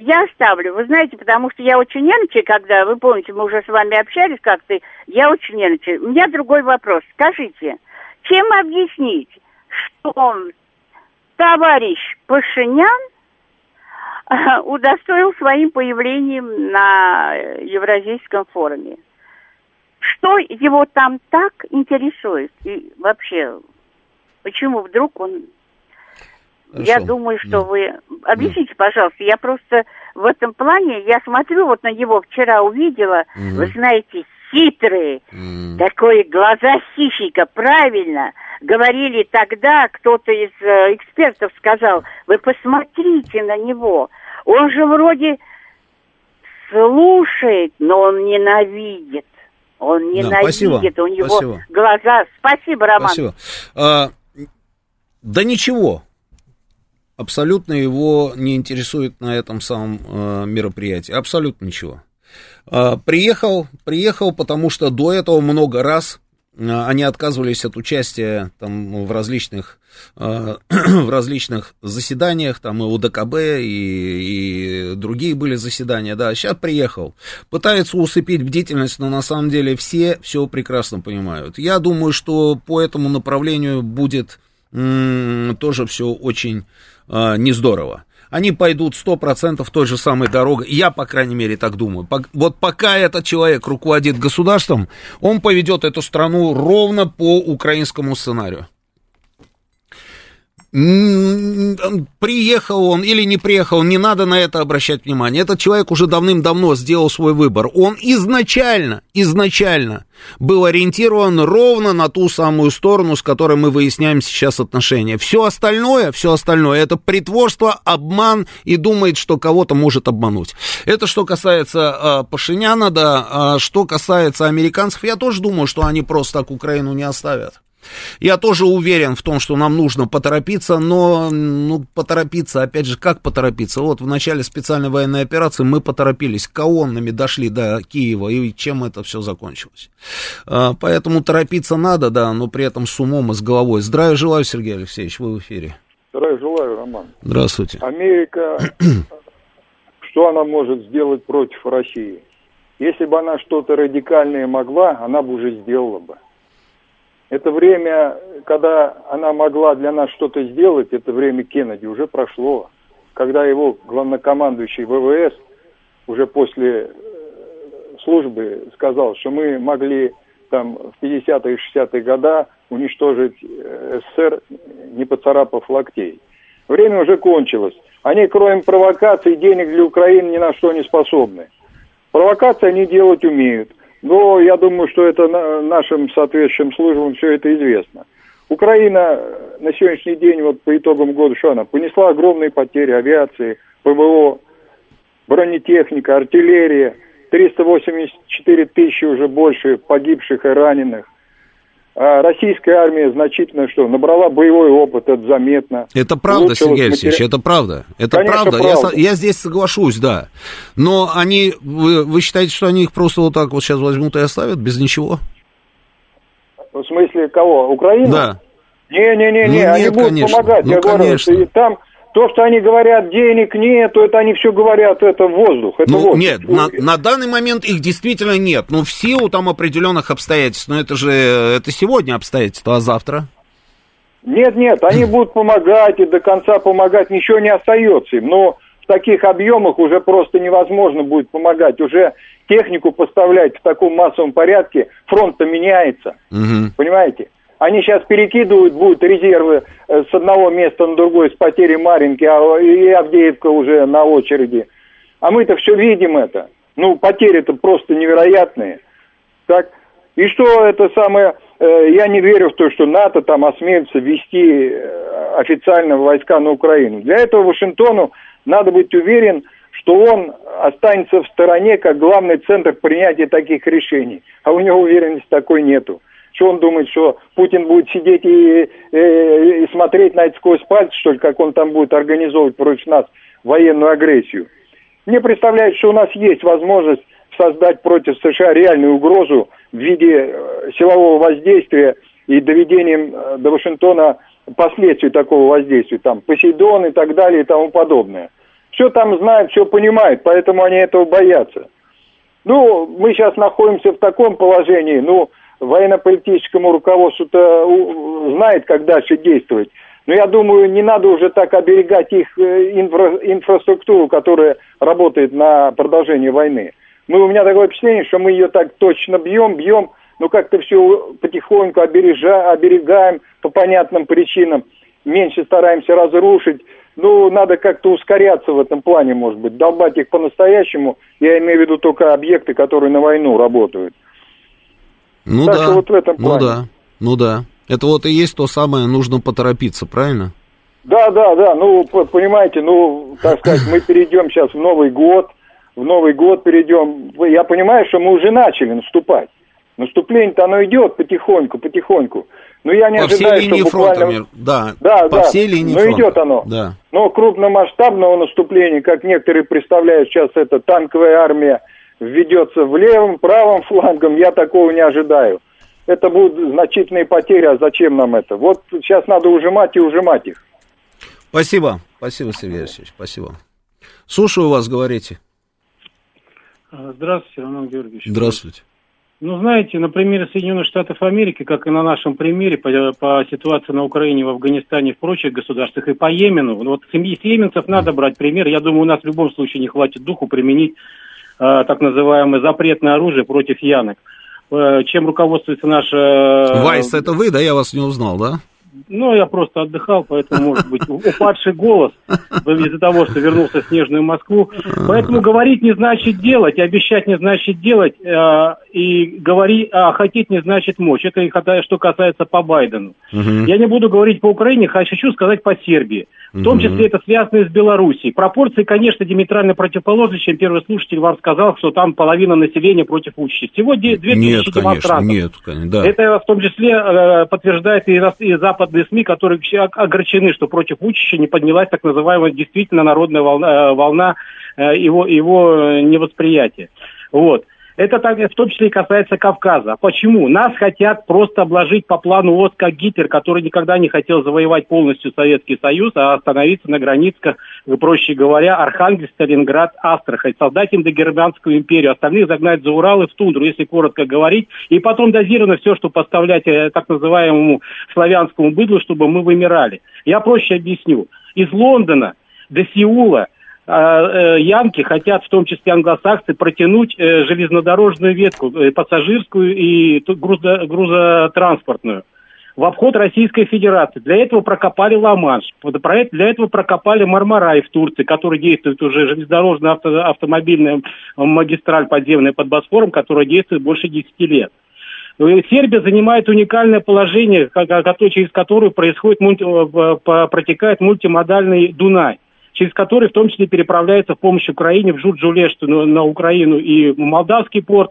я оставлю. Вы знаете, потому что я очень нервничаю, когда, вы помните, мы уже с вами общались как-то, я очень нервничаю. У меня другой вопрос. Скажите, чем объяснить, что товарищ Пашинян [LAUGHS] удостоил своим появлением на Евразийском форуме? Что его там так интересует? И вообще, почему вдруг он Хорошо. Я думаю, что да. вы... Объясните, да. пожалуйста, я просто в этом плане, я смотрю вот на него, вчера увидела, угу. вы знаете, хитрые, угу. такое глаза хищника, правильно. Говорили тогда, кто-то из э, экспертов сказал, вы посмотрите на него, он же вроде слушает, но он ненавидит. Он ненавидит, да, у него спасибо. глаза... Спасибо, Роман. Спасибо. А, да ничего, абсолютно его не интересует на этом самом э, мероприятии. Абсолютно ничего. Э, приехал, приехал, потому что до этого много раз э, они отказывались от участия там, в различных э, [CLEARS THROAT] в различных заседаниях, там и УДКБ, и, и другие были заседания, да, сейчас приехал, пытается усыпить бдительность, но на самом деле все все прекрасно понимают. Я думаю, что по этому направлению будет тоже все очень э, не здорово. Они пойдут 100% той же самой дорогой. Я, по крайней мере, так думаю. Вот пока этот человек руководит государством, он поведет эту страну ровно по украинскому сценарию приехал он или не приехал, не надо на это обращать внимание. Этот человек уже давным-давно сделал свой выбор. Он изначально, изначально был ориентирован ровно на ту самую сторону, с которой мы выясняем сейчас отношения. Все остальное, все остальное, это притворство, обман и думает, что кого-то может обмануть. Это что касается э, Пашиняна, да, а что касается американцев, я тоже думаю, что они просто так Украину не оставят. Я тоже уверен в том, что нам нужно поторопиться, но ну, поторопиться, опять же, как поторопиться? Вот в начале специальной военной операции мы поторопились, колоннами дошли до Киева, и чем это все закончилось. А, поэтому торопиться надо, да, но при этом с умом и с головой. Здравия желаю, Сергей Алексеевич, вы в эфире. Здравия желаю, Роман. Здравствуйте. Америка, [CLEARS THROAT] что она может сделать против России? Если бы она что-то радикальное могла, она бы уже сделала бы. Это время, когда она могла для нас что-то сделать, это время Кеннеди уже прошло. Когда его главнокомандующий ВВС уже после э, службы сказал, что мы могли там в 50-е и 60-е годы уничтожить э, СССР, не поцарапав локтей. Время уже кончилось. Они, кроме провокаций, денег для Украины ни на что не способны. Провокации они делать умеют – но я думаю, что это нашим соответствующим службам все это известно. Украина на сегодняшний день, вот по итогам года, что она, понесла огромные потери авиации, ПВО, бронетехника, артиллерия, 384 тысячи уже больше погибших и раненых. А российская армия значительно что, набрала боевой опыт, это заметно. Это правда, Сергей Алексеевич, матери... это правда. Это Конечно, правда. правда. Я, я здесь соглашусь, да. Но они, вы, вы считаете, что они их просто вот так вот сейчас возьмут и оставят без ничего? В смысле кого? Украина? Да. Не-не-не, ну, они будут конечно. помогать. Ну, я конечно. говорю, там то, что они говорят, денег нет, это они все говорят, это воздух. Это ну, воздух. Нет, на, на данный момент их действительно нет. Ну, в силу там определенных обстоятельств. Но это же, это сегодня обстоятельства, а завтра? Нет, нет, они будут помогать и до конца помогать, ничего не остается им. Но в таких объемах уже просто невозможно будет помогать. Уже технику поставлять в таком массовом порядке, фронт-то меняется. Угу. Понимаете? Они сейчас перекидывают будут резервы э, с одного места на другое с потери Маринки, а и Авдеевка уже на очереди. А мы-то все видим это. Ну, потери-то просто невероятные. Так, и что это самое, э, я не верю в то, что НАТО там осмелится ввести э, официально войска на Украину. Для этого Вашингтону надо быть уверен, что он останется в стороне как главный центр принятия таких решений. А у него уверенности такой нету. Что он думает, что Путин будет сидеть и, и, и смотреть на это сквозь пальцы, что ли, как он там будет организовывать против нас военную агрессию? Мне представляется, что у нас есть возможность создать против США реальную угрозу в виде э, силового воздействия и доведением э, до Вашингтона последствий такого воздействия, там, Посейдон и так далее и тому подобное. все там знают, все понимают, поэтому они этого боятся. Ну, мы сейчас находимся в таком положении, ну, военно-политическому руководству-то знает, как дальше действовать. Но я думаю, не надо уже так оберегать их э, инфра инфраструктуру, которая работает на продолжение войны. Мы, у меня такое впечатление, что мы ее так точно бьем, бьем, но как-то все потихоньку обережа, оберегаем по понятным причинам, меньше стараемся разрушить. Ну, надо как-то ускоряться в этом плане, может быть, долбать их по-настоящему. Я имею в виду только объекты, которые на войну работают. Ну так да, вот в этом ну плане. ну да, ну да. Это вот и есть то самое, нужно поторопиться, правильно? Да, да, да. Ну, понимаете, ну, так сказать, мы перейдем сейчас в Новый год, в Новый год перейдем. Я понимаю, что мы уже начали наступать. Наступление-то оно идет потихоньку, потихоньку. Но я не по ожидаю, всей линии что буквально... фронта, да, да, по да. всей линии Но фронта. идет оно. Да. Но крупномасштабного наступления, как некоторые представляют сейчас, это танковая армия введется в левым, правым флангом, я такого не ожидаю. Это будут значительные потери, а зачем нам это? Вот сейчас надо ужимать и ужимать их. Спасибо, спасибо, Сергей Алексеевич, спасибо. Слушаю вас, говорите. Здравствуйте, Роман Георгиевич. Здравствуйте. Ну, знаете, на примере Соединенных Штатов Америки, как и на нашем примере по, по ситуации на Украине, в Афганистане и в прочих государствах, и по Йемену, вот с йеменцев надо брать пример. Я думаю, у нас в любом случае не хватит духу применить так называемое запретное оружие против янок. Э, чем руководствуется наша... Э, Вайс, это вы, да? Я вас не узнал, да? Ну, я просто отдыхал, поэтому, может быть, упадший голос из-за того, что вернулся в снежную Москву. Поэтому говорить не значит делать, обещать не значит делать, э, и говорить, а хотеть не значит мочь. Это что касается по Байдену. Угу. Я не буду говорить по Украине, хочу сказать по Сербии. В том числе это связано и с Белоруссией. Пропорции, конечно, диаметрально противоположны, чем первый слушатель вам сказал, что там половина населения против Вучича. Всего 2000 нет, демонстрантов. Конечно, нет, конечно, да. Это в том числе э, подтверждает и, и западные СМИ, которые огорчены, что против Вучича не поднялась так называемая действительно народная волна, э, волна э, его, его невосприятия. Вот. Это так, в том числе и касается Кавказа. Почему? Нас хотят просто обложить по плану ОС, как Гитлер, который никогда не хотел завоевать полностью Советский Союз, а остановиться на границах, проще говоря, Архангельск, Сталинград, Астрахань, создать индогерманскую империю, остальных загнать за Урал и в тундру, если коротко говорить, и потом дозированно все, что поставлять э, так называемому славянскому быдлу, чтобы мы вымирали. Я проще объясню. Из Лондона до Сеула янки хотят, в том числе англосаксы, протянуть э, железнодорожную ветку, э, пассажирскую и грузо грузотранспортную в обход Российской Федерации. Для этого прокопали Ла-Манш, для этого прокопали Мармарай в Турции, который действует уже железнодорожная авто, автомобильная магистраль подземная под Босфором, которая действует больше 10 лет. Сербия занимает уникальное положение, через которое происходит, протекает мультимодальный Дунай через который в том числе переправляется в помощь Украине в Жуджулеш на, на Украину и Молдавский порт,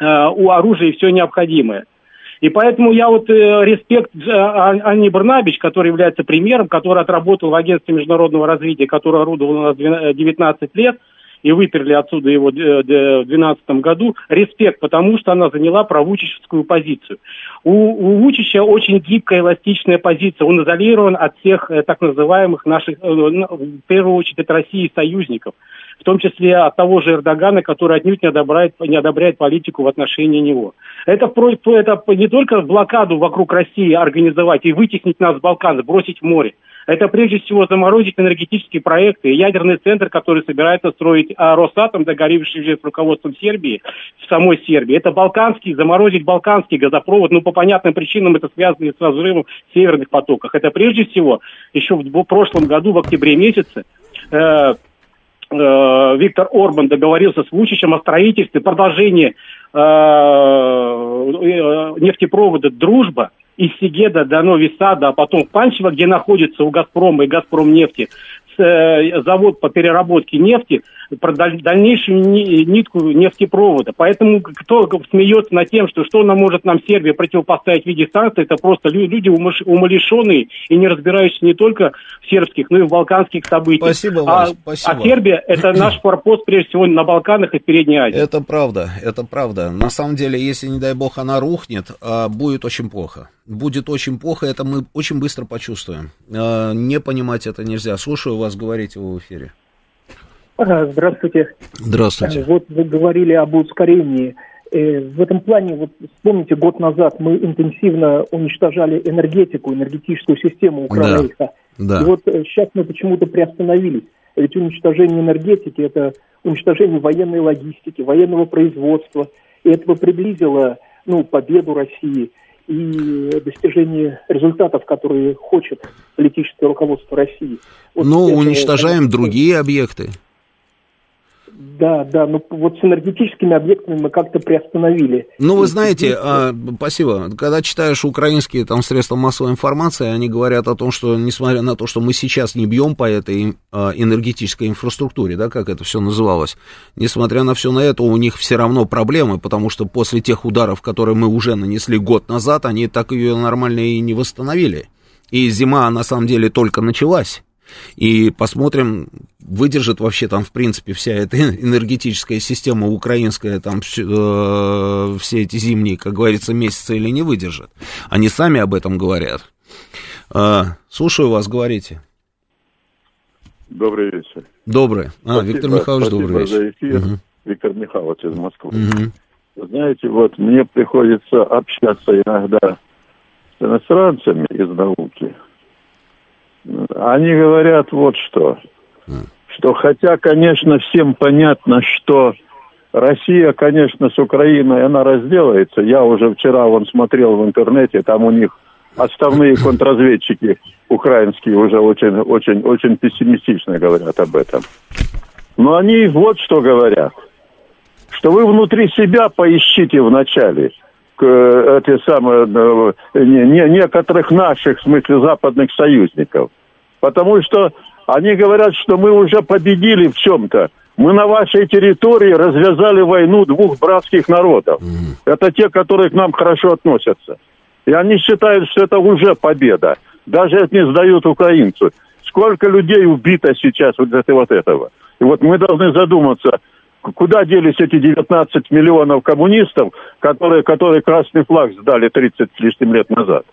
э, у оружия и все необходимое. И поэтому я вот э, респект э, Анне Барнабич, который является премьером, который отработал в агентстве международного развития, который орудовал у нас 19 лет, и выперли отсюда его в 2012 году, респект, потому что она заняла провучическую позицию. У, у Вучича очень гибкая, эластичная позиция. Он изолирован от всех э, так называемых наших, э, в первую очередь, от России союзников. В том числе от того же Эрдогана, который отнюдь не одобряет, не одобряет политику в отношении него. Это, это не только блокаду вокруг России организовать и вытеснить нас с Балкана, бросить в море. Это прежде всего заморозить энергетические проекты. Ядерный центр, который собирается строить а, Росатом, договорившись с руководством Сербии, в самой Сербии. Это балканский, заморозить балканский газопровод. Ну, по понятным причинам это связано с разрывом северных потоков. Это прежде всего еще в прошлом году, в октябре месяце, э, э, Виктор Орбан договорился с Вучичем о строительстве, продолжении э, э нефтепровода «Дружба», из Сигеда до Нови Сада, а потом в Панчево, где находится у «Газпрома» и «Газпром нефти» э, завод по переработке нефти, про дальнейшую нитку нефтепровода. Поэтому кто смеется над тем, что что нам может нам Сербия противопоставить в виде санкций, это просто люди умалишенные и не разбирающиеся не только в сербских, но и в балканских событиях. Спасибо, а, Вась, спасибо. а Сербия это наш [CLEARS THROAT] форпост прежде всего на Балканах и в Передней Азии. Это правда, это правда. На самом деле, если, не дай бог, она рухнет, а, будет очень плохо. Будет очень плохо, это мы очень быстро почувствуем. А, не понимать это нельзя. Слушаю вас, говорите в эфире. Здравствуйте. Здравствуйте. Вот вы говорили об ускорении. Э, в этом плане, вот вспомните, год назад мы интенсивно уничтожали энергетику, энергетическую систему Украины. Да, да. И вот сейчас мы почему-то приостановились. Ведь уничтожение энергетики – это уничтожение военной логистики, военного производства. И этого приблизило ну, победу России и достижение результатов, которые хочет политическое руководство России. Вот Но это, уничтожаем это, другие объекты. Да, да, ну вот с энергетическими объектами мы как-то приостановили. Ну, вы знаете, а, спасибо. Когда читаешь украинские там средства массовой информации, они говорят о том, что несмотря на то, что мы сейчас не бьем по этой а, энергетической инфраструктуре, да, как это все называлось, несмотря на все на это, у них все равно проблемы, потому что после тех ударов, которые мы уже нанесли год назад, они так ее нормально и не восстановили. И зима, на самом деле, только началась. И посмотрим, выдержит вообще там, в принципе, вся эта [LAUGHS] энергетическая система украинская, там, э, все эти зимние, как говорится, месяцы или не выдержит. Они сами об этом говорят. Э, слушаю вас, говорите. Добрый вечер. Добрый. А, спасибо, Виктор Михайлович, спасибо добрый вечер. За эфир. Угу. Виктор Михайлович из Москвы. Угу. Знаете, вот мне приходится общаться иногда с иностранцами из науки, они говорят вот что. Что хотя, конечно, всем понятно, что Россия, конечно, с Украиной, она разделается. Я уже вчера вон смотрел в интернете, там у них отставные [COUGHS] контрразведчики украинские уже очень, очень, очень пессимистично говорят об этом. Но они вот что говорят. Что вы внутри себя поищите вначале эти самые, э, не, не, некоторых наших, в смысле, западных союзников. Потому что они говорят, что мы уже победили в чем-то. Мы на вашей территории развязали войну двух братских народов. Mm-hmm. Это те, которые к нам хорошо относятся. И они считают, что это уже победа. Даже это не сдают украинцу. Сколько людей убито сейчас вот из вот этого. И вот мы должны задуматься, куда делись эти 19 миллионов коммунистов, которые, которые красный флаг сдали 30 с лишним лет назад.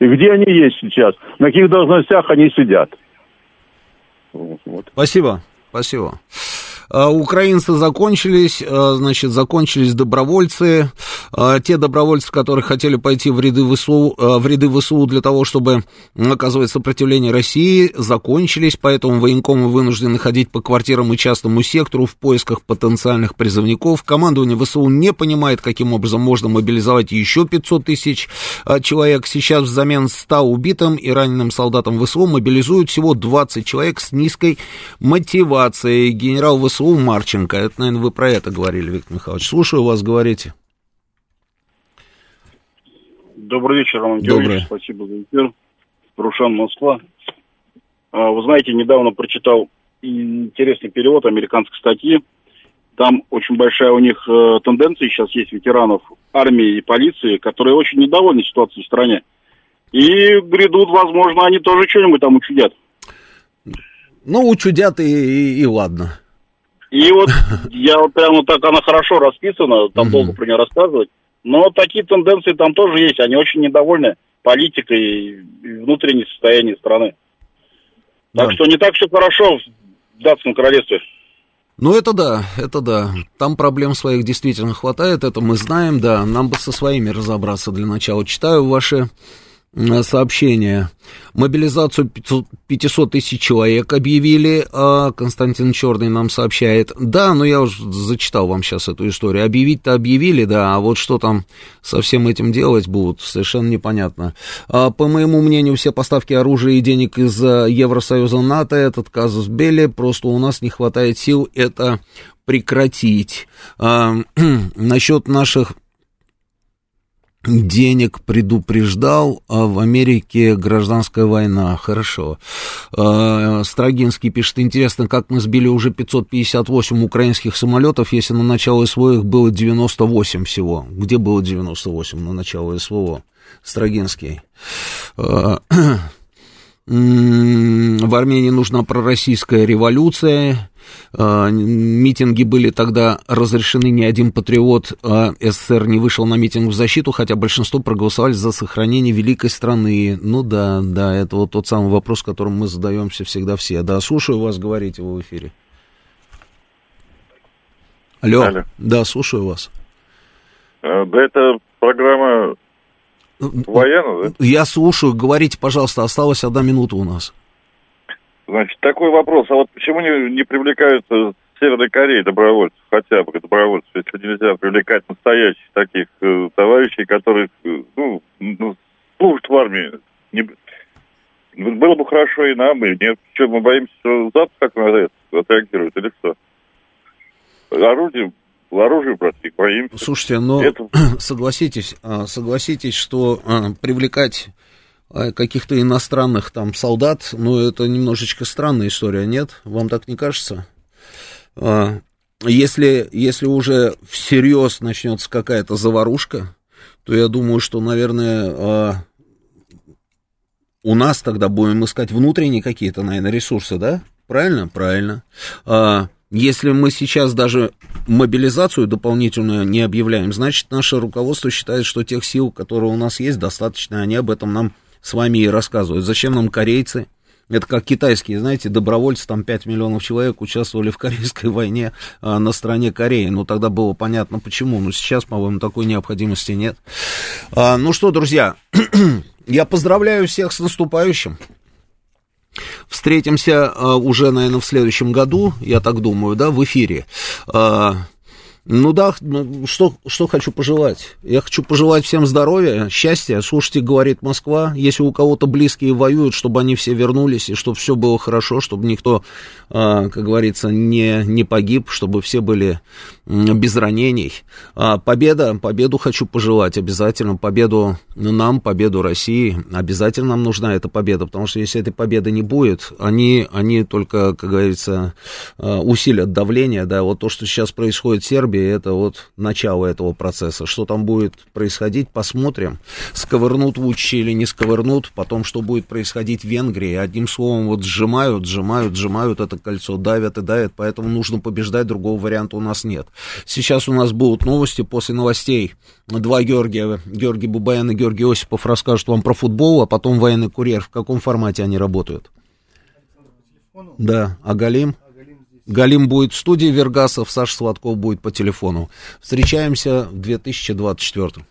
И где они есть сейчас? На каких должностях они сидят? Вот. Спасибо, спасибо. А, украинцы закончились, а, значит, закончились добровольцы. А, те добровольцы, которые хотели пойти в ряды ВСУ, в ряды ВСУ для того, чтобы оказывать сопротивление России, закончились, поэтому военкомы вынуждены ходить по квартирам и частному сектору в поисках потенциальных призывников. Командование ВСУ не понимает, каким образом можно мобилизовать еще 500 тысяч человек. Сейчас взамен 100 убитым и раненым солдатам ВСУ мобилизуют всего 20 человек с низкой мотивацией. Генерал ВСУ ВСУ Марченко. Это, наверное, вы про это говорили, Виктор Михайлович. Слушаю вас, говорите. Добрый вечер, Роман Георгиевич. Спасибо за эфир. Рушан, Москва. А, вы знаете, недавно прочитал интересный перевод американской статьи. Там очень большая у них э, тенденция сейчас есть ветеранов армии и полиции, которые очень недовольны ситуацией в стране. И грядут, возможно, они тоже что-нибудь там учудят. Ну, учудят и, и, и ладно. И вот [LAUGHS] я вот прямо так, она хорошо расписана, там долго про нее рассказывать. Но такие тенденции там тоже есть. Они очень недовольны политикой и внутренним состоянием страны. Так да. что не так все хорошо в датском королевстве. Ну, это да, это да. Там проблем своих действительно хватает, это мы знаем, да. Нам бы со своими разобраться для начала. Читаю ваши сообщение. Мобилизацию 500 тысяч человек объявили, а Константин Черный нам сообщает. Да, но я уже зачитал вам сейчас эту историю. Объявить-то объявили, да, а вот что там со всем этим делать будут, совершенно непонятно. А, по моему мнению, все поставки оружия и денег из э, Евросоюза НАТО, этот казус Белли, просто у нас не хватает сил это прекратить. А, [CLEARS THROAT] насчет наших денег предупреждал, а в Америке гражданская война. Хорошо. А, Строгинский пишет, интересно, как мы сбили уже 558 украинских самолетов, если на начало СВО их было 98 всего. Где было 98 на начало СВО? Строгинский. [CLEARS THROAT] В Армении нужна пророссийская революция. А, митинги были тогда разрешены, ни один патриот а, СССР не вышел на митинг в защиту, хотя большинство проголосовали за сохранение великой страны. Ну да, да, это вот тот самый вопрос, которым мы задаемся всегда все. Да, слушаю вас, говорите вы в эфире. Алло. Алло. Да, слушаю вас. А, да это программа военная, да? Я слушаю, говорите, пожалуйста, осталась одна минута у нас. Значит, такой вопрос, а вот почему не, не привлекаются Северной Кореи добровольцев, хотя бы добровольцев, если нельзя привлекать настоящих таких э, товарищей, которые, э, ну, ну, служат в армии. Не, было бы хорошо и нам, и нет. Что, мы боимся, что Запад как на это отреагирует, или что? Оружие, оружие, против боимся. Слушайте, но это... [CLEARS THROAT] согласитесь, а, согласитесь, что а, привлекать а, каких-то иностранных там солдат, ну, это немножечко странная история, нет? Вам так не кажется? Если, если уже всерьез начнется какая-то заварушка, то я думаю, что, наверное, у нас тогда будем искать внутренние какие-то, наверное, ресурсы, да? Правильно? Правильно. Если мы сейчас даже мобилизацию дополнительную не объявляем, значит, наше руководство считает, что тех сил, которые у нас есть, достаточно, они об этом нам с вами и рассказывают. Зачем нам корейцы? Это как китайские, знаете, добровольцы, там 5 миллионов человек участвовали в Корейской войне а, на стороне Кореи. Ну, тогда было понятно почему, но сейчас, по-моему, такой необходимости нет. А, ну что, друзья, [CLEARS THROAT] я поздравляю всех с наступающим. Встретимся а, уже, наверное, в следующем году, я так думаю, да, в эфире. А, ну да, ну, что, что хочу пожелать? Я хочу пожелать всем здоровья, счастья. Слушайте, говорит Москва, если у кого-то близкие воюют, чтобы они все вернулись, и чтобы все было хорошо, чтобы никто, а, как говорится, не, не погиб, чтобы все были без ранений. А, победа, победу хочу пожелать обязательно, победу нам, победу России. Обязательно нам нужна эта победа, потому что если этой победы не будет, они, они только, как говорится, а, усилят давление, да, вот то, что сейчас происходит в Сербии, это вот начало этого процесса. Что там будет происходить, посмотрим. Сковырнут Вучичи или не сковырнут, потом что будет происходить в Венгрии. Одним словом, вот сжимают, сжимают, сжимают это кольцо, давят и давят, поэтому нужно побеждать, другого варианта у нас нет. Сейчас у нас будут новости, после новостей два Георгия, Георгий Бубаян и Георгий Осипов расскажут вам про футбол, а потом военный курьер. В каком формате они работают? Да, а Галим? Галим будет в студии Вергасов, Саша Сладков будет по телефону. Встречаемся в 2024.